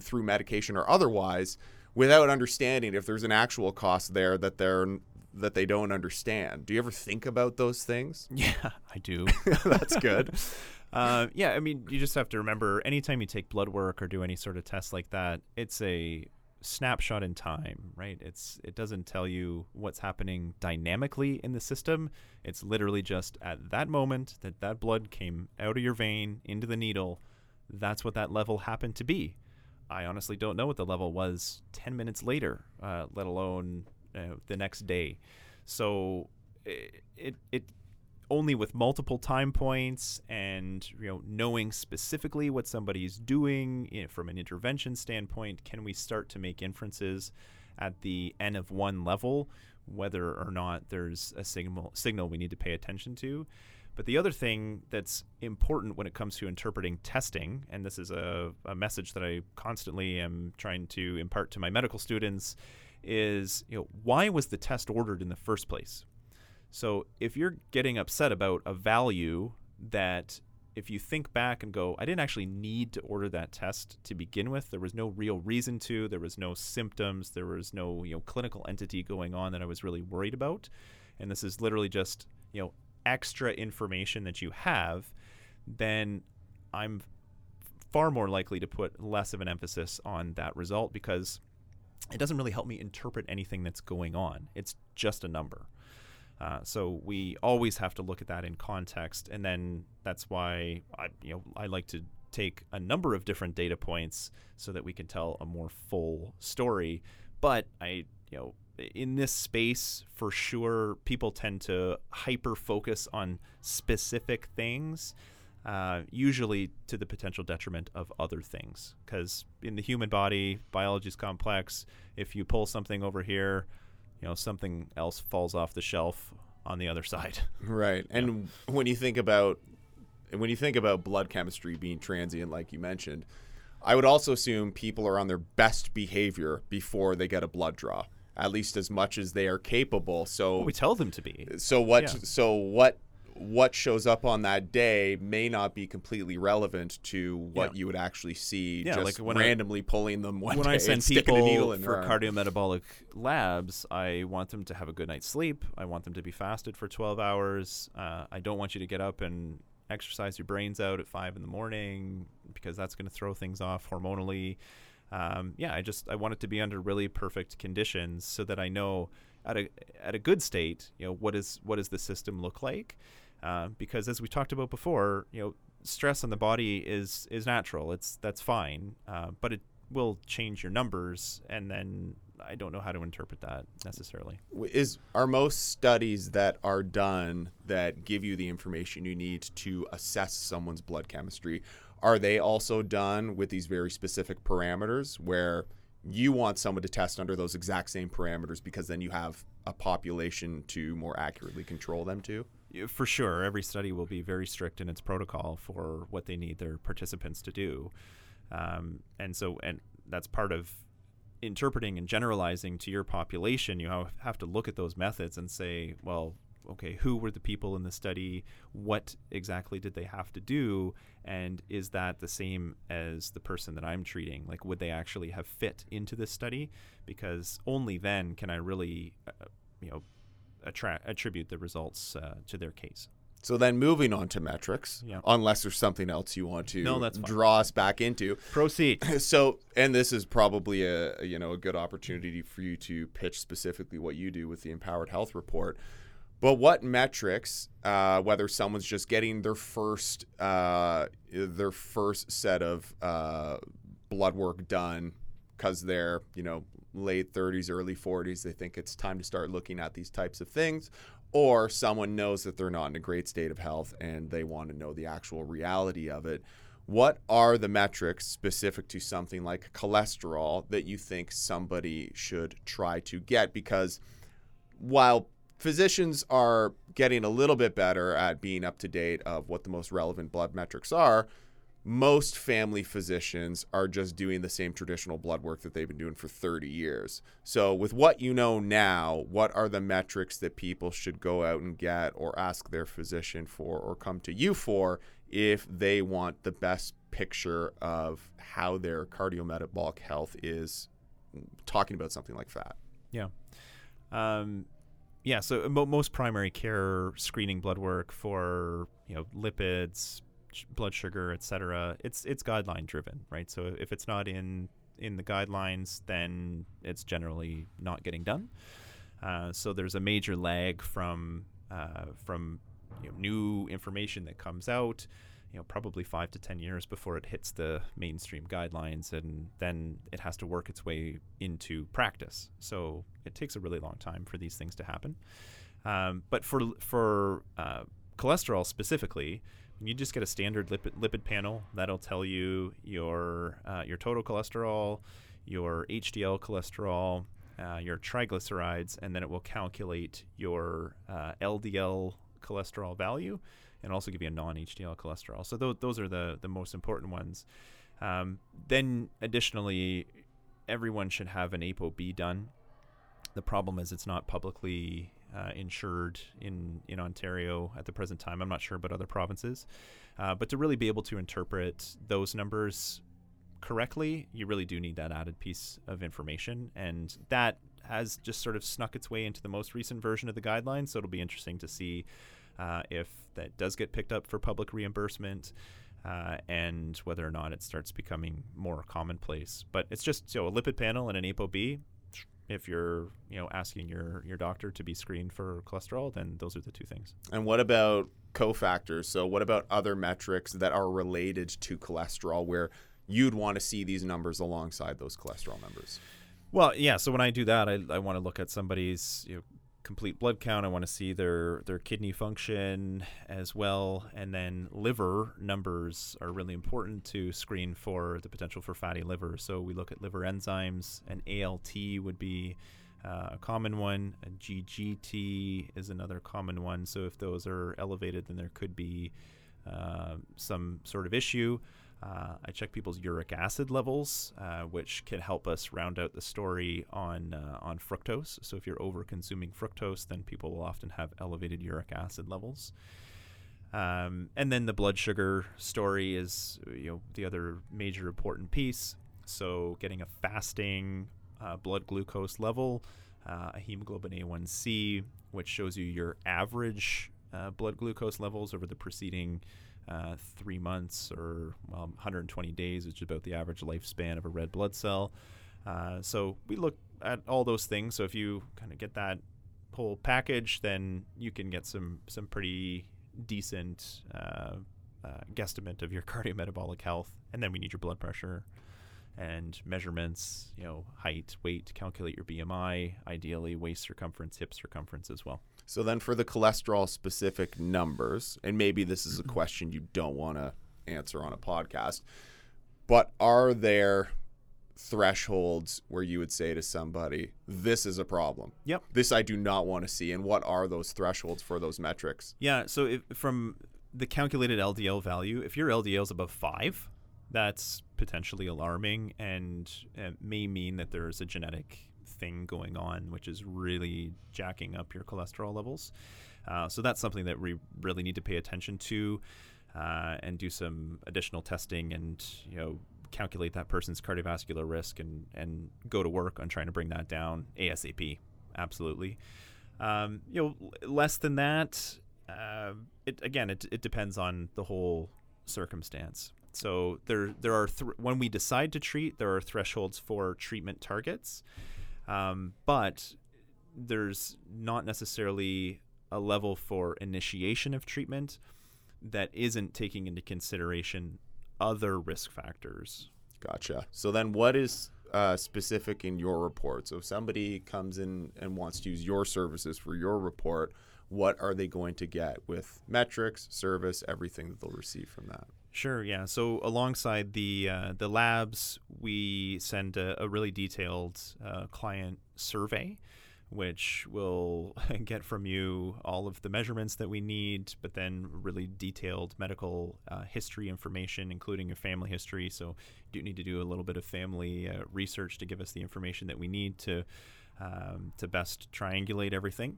through medication or otherwise without understanding if there's an actual cost there that they're that they don't understand. Do you ever think about those things? Yeah, I do. That's good. Uh, yeah, I mean, you just have to remember anytime you take blood work or do any sort of test like that, it's a snapshot in time, right? It's it doesn't tell you what's happening dynamically in the system. It's literally just at that moment that that blood came out of your vein into the needle. That's what that level happened to be. I honestly don't know what the level was 10 minutes later, uh, let alone uh, the next day. So it, it, it only with multiple time points and you know knowing specifically what somebody's doing you know, from an intervention standpoint can we start to make inferences at the n of one level whether or not there's a signal signal we need to pay attention to? But the other thing that's important when it comes to interpreting testing and this is a, a message that i constantly am trying to impart to my medical students is you know why was the test ordered in the first place so if you're getting upset about a value that if you think back and go, I didn't actually need to order that test to begin with. There was no real reason to. There was no symptoms. There was no you know clinical entity going on that I was really worried about. And this is literally just you know extra information that you have. Then I'm far more likely to put less of an emphasis on that result because it doesn't really help me interpret anything that's going on. It's just a number. Uh, so we always have to look at that in context, and then that's why I, you know, I like to take a number of different data points so that we can tell a more full story. But I, you know, in this space, for sure, people tend to hyper focus on specific things, uh, usually to the potential detriment of other things. Because in the human body, biology is complex. If you pull something over here, you know something else falls off the shelf on the other side. Right. And yeah. when you think about when you think about blood chemistry being transient like you mentioned, I would also assume people are on their best behavior before they get a blood draw, at least as much as they are capable. So well, we tell them to be. So what yeah. so what what shows up on that day may not be completely relevant to what yeah. you would actually see yeah, just like when randomly I, pulling them one when I send people for cardiometabolic labs, I want them to have a good night's sleep. I want them to be fasted for 12 hours. Uh, I don't want you to get up and exercise your brains out at five in the morning because that's going to throw things off hormonally. Um, yeah, I just I want it to be under really perfect conditions so that I know at a at a good state, you know, what is what does the system look like? Uh, because as we talked about before, you know, stress on the body is is natural. It's that's fine, uh, but it will change your numbers, and then I don't know how to interpret that necessarily. Is are most studies that are done that give you the information you need to assess someone's blood chemistry? Are they also done with these very specific parameters where you want someone to test under those exact same parameters because then you have a population to more accurately control them to? For sure, every study will be very strict in its protocol for what they need their participants to do, um, and so and that's part of interpreting and generalizing to your population. You have to look at those methods and say, well, okay, who were the people in the study? What exactly did they have to do? And is that the same as the person that I'm treating? Like, would they actually have fit into this study? Because only then can I really, uh, you know, attra- attribute the results uh, to their case. So then moving on to metrics, yeah. unless there's something else you want to no, draw us back into. Proceed. So, and this is probably a you know a good opportunity for you to pitch specifically what you do with the Empowered Health Report. But what metrics, uh, whether someone's just getting their first uh, their first set of uh, blood work done because they're you know late 30s, early 40s, they think it's time to start looking at these types of things, or someone knows that they're not in a great state of health and they want to know the actual reality of it. What are the metrics specific to something like cholesterol that you think somebody should try to get? Because while physicians are getting a little bit better at being up to date of what the most relevant blood metrics are, most family physicians are just doing the same traditional blood work that they've been doing for 30 years. So, with what you know now, what are the metrics that people should go out and get or ask their physician for or come to you for if they want the best picture of how their cardiometabolic health is talking about something like fat? Yeah. Um, yeah, so most primary care screening blood work for, you know, lipids, blood sugar, etc. It's it's guideline driven, right? So if it's not in in the guidelines, then it's generally not getting done. Uh, so there's a major lag from uh, from you know, new information that comes out. You know, probably five to ten years before it hits the mainstream guidelines, and then it has to work its way into practice. So it takes a really long time for these things to happen. Um, but for for uh, cholesterol specifically, you just get a standard lipid, lipid panel that'll tell you your uh, your total cholesterol, your HDL cholesterol, uh, your triglycerides, and then it will calculate your uh, LDL cholesterol value and also give you a non-HDL cholesterol. So th- those are the the most important ones. Um, then additionally, everyone should have an ApoB done. The problem is it's not publicly uh, insured in in Ontario at the present time. I'm not sure about other provinces, uh, but to really be able to interpret those numbers correctly, you really do need that added piece of information, and that has just sort of snuck its way into the most recent version of the guidelines. So it'll be interesting to see uh, if that does get picked up for public reimbursement. Uh, and whether or not it starts becoming more commonplace, but it's just so a lipid panel and an ApoB if you're you know asking your your doctor to be screened for cholesterol then those are the two things. And what about cofactors? So what about other metrics that are related to cholesterol where you'd want to see these numbers alongside those cholesterol numbers? Well yeah so when i do that i, I want to look at somebody's you know, complete blood count. I want to see their their kidney function as well, and then liver numbers are really important to screen for the potential for fatty liver. So we look at liver enzymes, and ALT would be uh, a common one. A GGT is another common one. So if those are elevated, then there could be uh, some sort of issue. Uh, I check people's uric acid levels, uh, which can help us round out the story on uh, on fructose. So if you're over consuming fructose, then people will often have elevated uric acid levels. Um, and then the blood sugar story is you know the other major important piece. So getting a fasting uh, blood glucose level, uh, a hemoglobin A1C, which shows you your average uh, blood glucose levels over the preceding uh, three months or well, 120 days, which is about the average lifespan of a red blood cell. Uh, so we look at all those things. So if you kind of get that whole package, then you can get some some pretty decent uh, uh guesstimate of your cardiometabolic health. And then we need your blood pressure and measurements, you know, height, weight, calculate your BMI, ideally waist circumference, hip circumference as well. So then for the cholesterol specific numbers, and maybe this is a mm-hmm. question you don't want to answer on a podcast, but are there thresholds where you would say to somebody, this is a problem? Yep. This I do not want to see. And what are those thresholds for those metrics? Yeah. So if, from the calculated LDL value, if your LDL is above five, that's potentially alarming and may mean that there's a genetic thing going on, which is really jacking up your cholesterol levels. Uh, so that's something that we really need to pay attention to uh, and do some additional testing and you know calculate that person's cardiovascular risk and and go to work on trying to bring that down ASAP. Absolutely. Um, you know, less than that, uh, it again it, it depends on the whole circumstance. So there there are th- when we decide to treat, there are thresholds for treatment targets. Um, but there's not necessarily a level for initiation of treatment that isn't taking into consideration other risk factors. Gotcha. So then, what is uh, specific in your report? So if somebody comes in and wants to use your services for your report, what are they going to get with metrics, service, everything that they'll receive from that? Sure. Yeah. So alongside the uh, the labs, we send a, a really detailed uh, client survey, which will get from you all of the measurements that we need, but then really detailed medical uh, history information, including your family history. So you do need to do a little bit of family uh, research to give us the information that we need to um, to best triangulate everything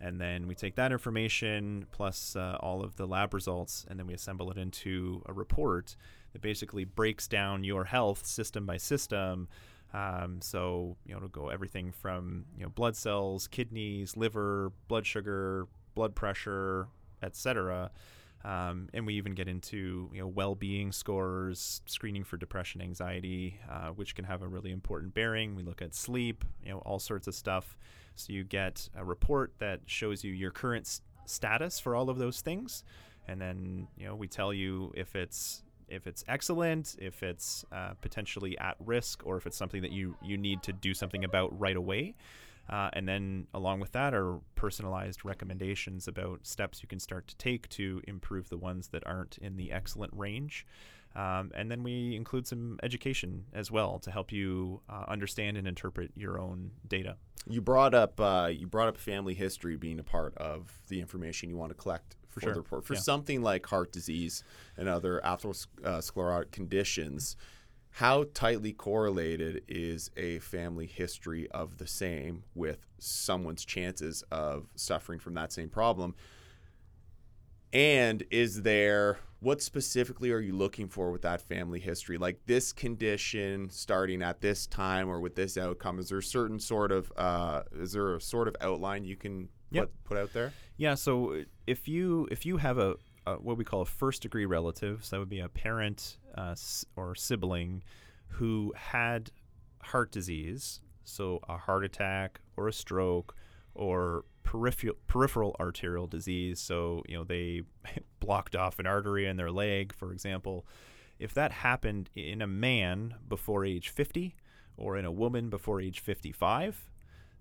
and then we take that information plus uh, all of the lab results and then we assemble it into a report that basically breaks down your health system by system um, so you know to go everything from you know blood cells kidneys liver blood sugar blood pressure etc Um, and we even get into you know well-being scores, screening for depression, anxiety, uh, which can have a really important bearing. We look at sleep, you know, all sorts of stuff. So you get a report that shows you your current s- status for all of those things, and then you know we tell you if it's if it's excellent, if it's uh, potentially at risk, or if it's something that you you need to do something about right away. Uh, and then, along with that, are personalized recommendations about steps you can start to take to improve the ones that aren't in the excellent range. Um, and then we include some education as well to help you uh, understand and interpret your own data. You brought up uh, you brought up family history being a part of the information you want to collect for, sure. the report. For Yeah. something like heart disease and other atherosclerotic conditions, how tightly correlated is a family history of the same with someone's chances of suffering from that same problem? And is there what specifically are you looking for with that family history? Like this condition starting at this time or with this outcome, is there a certain sort of uh, is there a sort of outline you can Yep. put, put out there? Yeah. So if you if you have a, what we call a first degree relative, so that would be a parent uh, s- or sibling who had heart disease, so a heart attack or a stroke or peripheral peripheral arterial disease, so you know they blocked off an artery in their leg, for example. If that happened in a man before age 50 or in a woman before age 55,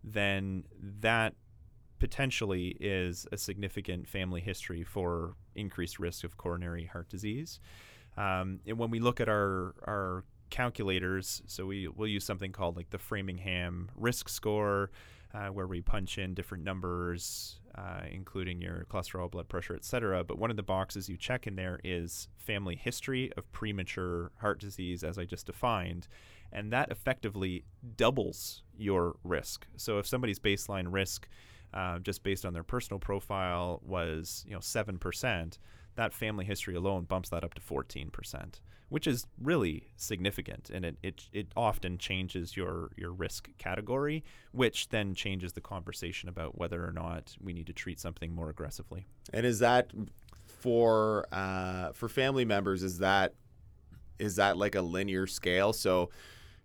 then that potentially is a significant family history for increased risk of coronary heart disease. Um, and when we look at our our calculators, so we will use something called like the Framingham Risk Score, uh, where we punch in different numbers, uh, including your cholesterol, blood pressure, etc. But one of the boxes you check in there is family history of premature heart disease, as I just defined, and that effectively doubles your risk. So if somebody's baseline risk uh, just based on their personal profile was you know seven percent, that family history alone bumps that up to fourteen percent, which is really significant, and it, it it often changes your your risk category, which then changes the conversation about whether or not we need to treat something more aggressively. And is that for uh, for family members? Is that is that like a linear scale? So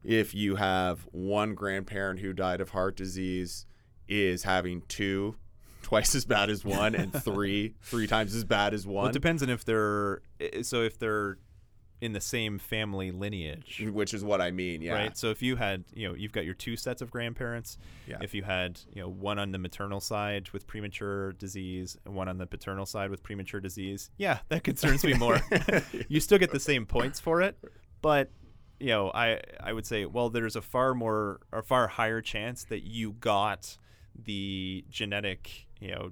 if you have one grandparent who died of heart disease, is having two twice as bad as one, and three three times as bad as Well, one? it depends on if they're so if they're in the same family lineage. which is what I mean. Yeah. Right. So if you had, you know, you've got your two sets of grandparents. Yeah. If you had, you know, one on the maternal side with premature disease and one on the paternal side with premature disease, yeah, that concerns me more. you still get the same points for it, but you know, I I would say, well, there's a far more or far higher chance that you got the genetic, you know,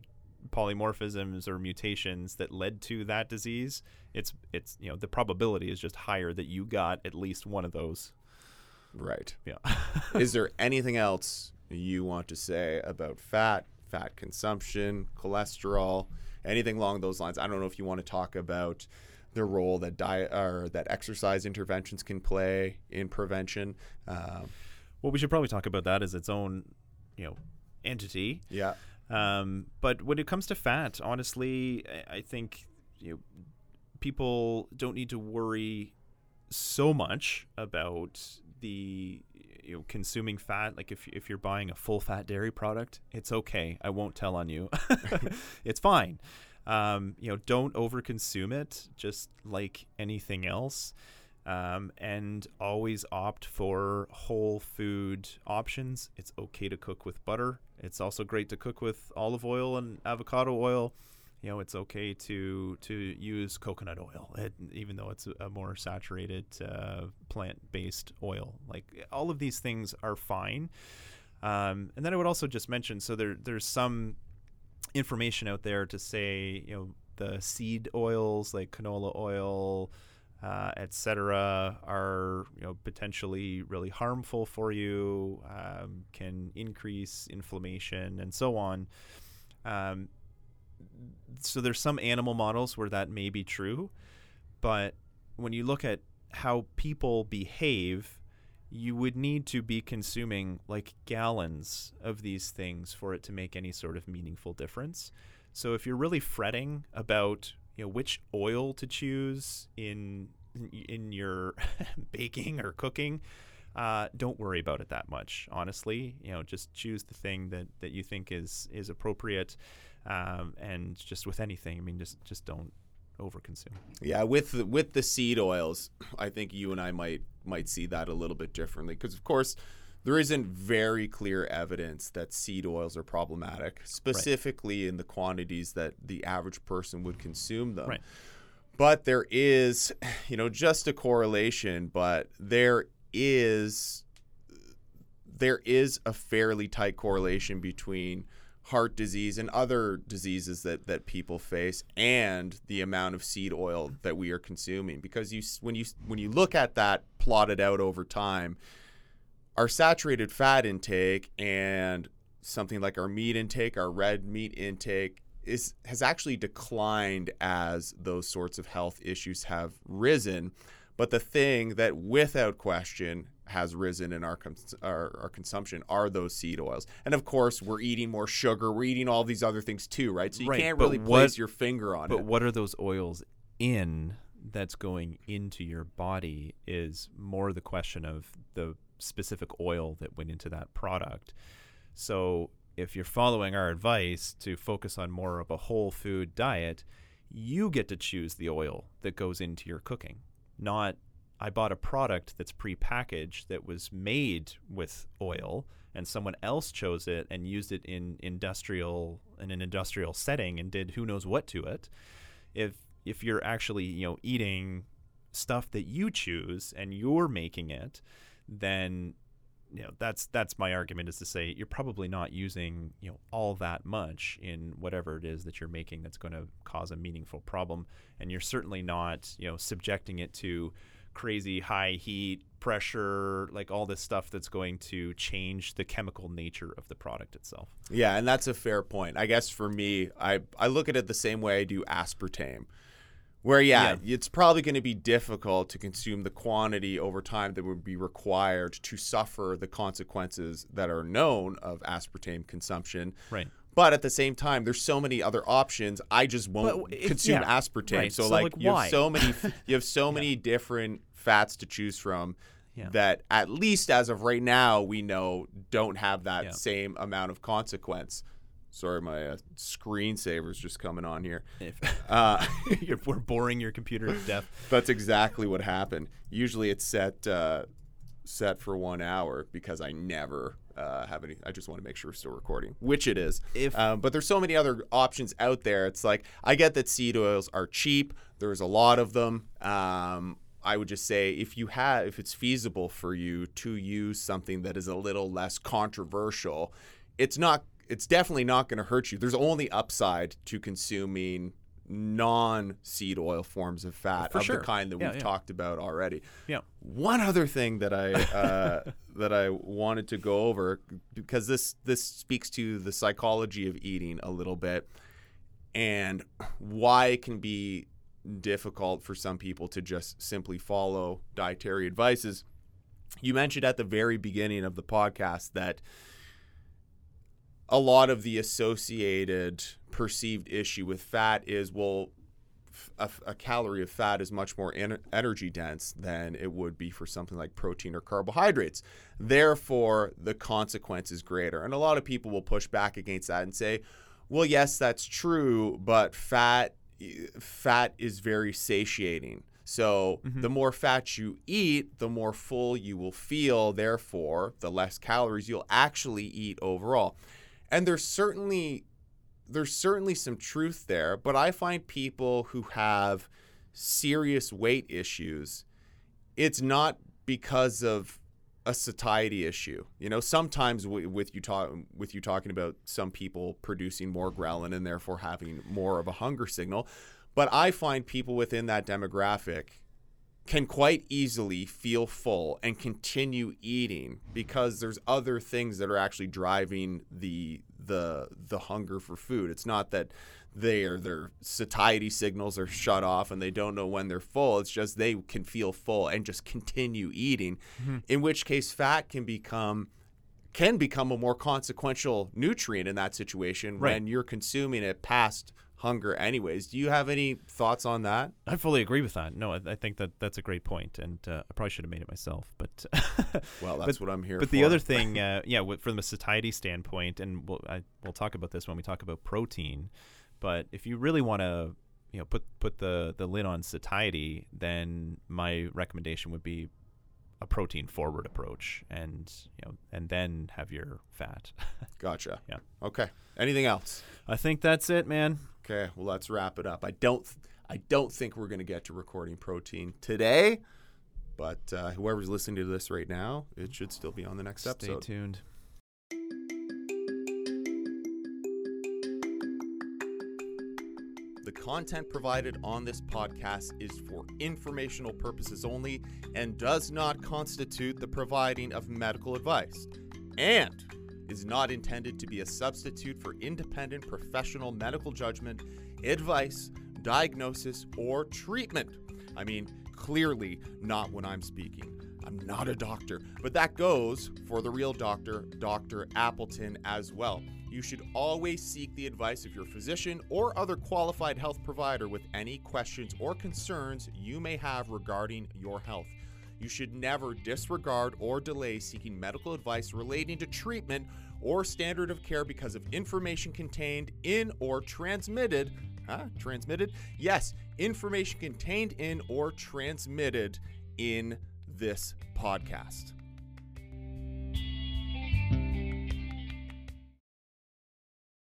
polymorphisms or mutations that led to that disease. It's it's you know the probability is just higher that you got at least one of those. Right. Yeah. is there anything else you want to say about fat, fat consumption, cholesterol, anything along those lines? I don't know if you want to talk about the role that diet or that exercise interventions can play in prevention. Um, well, we should probably talk about that as its own, you know, entity. yeah. Um, but when it comes to fat, honestly, I- I think you know, people don't need to worry so much about the you know consuming fat. Like if if you're buying a full fat dairy product, it's okay. I won't tell on you. it's fine. Um, you know, don't overconsume it. Just like anything else. Um, and always opt for whole food options. It's okay to cook with butter. It's also great to cook with olive oil and avocado oil. You know, it's okay to to use coconut oil, it, even though it's a, more saturated uh, plant-based oil. Like all of these things are fine. Um, and then I would also just mention, so there there's some information out there to say, you know, the seed oils like canola oil, uh, etc., are you know potentially really harmful for you, um, can increase inflammation and so on. Um, so there's some animal models where that may be true, but when you look at how people behave, you would need to be consuming like gallons of these things for it to make any sort of meaningful difference. So if you're really fretting about you know which oil to choose in in your baking or cooking. Uh, don't worry about it that much, honestly. You know, just choose the thing that, that you think is is appropriate, um, and just with anything, I mean, just just don't overconsume. Yeah, with the, with the seed oils, I think you and I might might see that a little bit differently because, of course, there isn't very clear evidence that seed oils are problematic, specifically right. in the quantities that the average person would consume them. Right. But there is, you know, just a correlation, but there is there is a fairly tight correlation between heart disease and other diseases that, that people face and the amount of seed oil that we are consuming. Because you when you when you look at that plotted out over time our saturated fat intake and something like our meat intake our red meat intake is has actually declined as those sorts of health issues have risen. But the thing that without question has risen in our, cons- our, our consumption are those seed oils. And of course, we're eating more sugar. We're eating all these other things too, right? So you right, can't really what, place your finger on but it. But what are those oils in that's going into your body is more the question of the specific oil that went into that product. So if you're following our advice to focus on more of a whole food diet, you get to choose the oil that goes into your cooking, not I bought a product that's prepackaged that was made with oil and someone else chose it and used it in industrial in an industrial setting and did who knows what to it. If if you're actually you know eating stuff that you choose and you're making it then you know that's that's my argument is to say you're probably not using you know all that much in whatever it is that you're making that's going to cause a meaningful problem. And you're certainly not you know subjecting it to crazy high heat, pressure, like all this stuff that's going to change the chemical nature of the product itself. Yeah, and that's a fair point. I guess for me, I I look at it the same way I do aspartame. Where yeah, yeah. it's probably going to be difficult to consume the quantity over time that would be required to suffer the consequences that are known of aspartame consumption. Right. But at the same time, there's so many other options. I just won't consume yeah, aspartame. right. So, so, like, like you have so many you have so many different fats to choose from yeah. that at least as of right now we know don't have that same amount of consequence. Sorry, my uh, screensaver's just coming on here. If, Uh, if we're boring your computer to death. that's exactly what happened. Usually it's set uh, set for one hour because I never uh, have any. I just want to make sure we're still recording, which it is. If- um, but there's so many other options out there. It's like I get that seed oils are cheap. There's a lot of them. Um, I would just say if you have, if it's feasible for you to use something that is a little less controversial, it's not. It's definitely not going to hurt you. There's only upside to consuming non-seed oil forms of fat For of sure. the kind that Yeah, we've yeah. talked about already. Yeah. One other thing that I uh, that I wanted to go over because this this speaks to the psychology of eating a little bit and why it can be difficult for some people to just simply follow dietary advices. You mentioned at the very beginning of the podcast that a lot of the associated perceived issue with fat is well a calorie of fat is much more en- energy dense than it would be for something like protein or carbohydrates. Therefore, the consequence is greater. And a lot of people will push back against that and say, well, yes, that's true, but fat fat is very satiating. So mm-hmm. the more fat you eat, the more full you will feel. Therefore, the less calories you'll actually eat overall. And there's certainly there's certainly some truth there, but I find people who have serious weight issues, it's not because of a satiety issue. You know, sometimes w- with you talk with you talking about some people producing more ghrelin and therefore having more of a hunger signal, but I find people within that demographic can quite easily feel full and continue eating because there's other things that are actually driving the the the hunger for food. It's not that they are their satiety signals are shut off and they don't know when they're full. It's just they can feel full and just continue eating. Mm-hmm. In which case fat can become can become a more consequential nutrient in that situation Right. when you're consuming it past hunger anyways. Do you have any thoughts on that? I fully agree with that. No, I, I think that that's a great point, and uh, I probably should have made it myself. But well, that's what I'm here. But for. the other thing, uh, yeah, from a satiety standpoint, and we'll I, we'll talk about this when we talk about protein. But if you really want to, you know, put put the the lid on satiety, then my recommendation would be a protein forward approach and you know and then have your fat. Gotcha. Yeah. Okay. Anything else? I think that's it man. Okay. Well let's wrap it up. I don't i don't think we're going to get to recording protein today but uh, whoever's listening to this right now it should still be on the next Stay episode. stay tuned content provided on this podcast is for informational purposes only and does not constitute the providing of medical advice and is not intended to be a substitute for independent professional medical judgment, advice, diagnosis, or treatment. I mean, clearly not when I'm speaking. I'm not a doctor, but that goes for the real doctor, Dr. Appleton, as well. You should always seek the advice of your physician or other qualified health provider with any questions or concerns you may have regarding your health. You should never disregard or delay seeking medical advice relating to treatment or standard of care because of information contained in or transmitted. Huh? Transmitted? Yes, information contained in or transmitted in this podcast.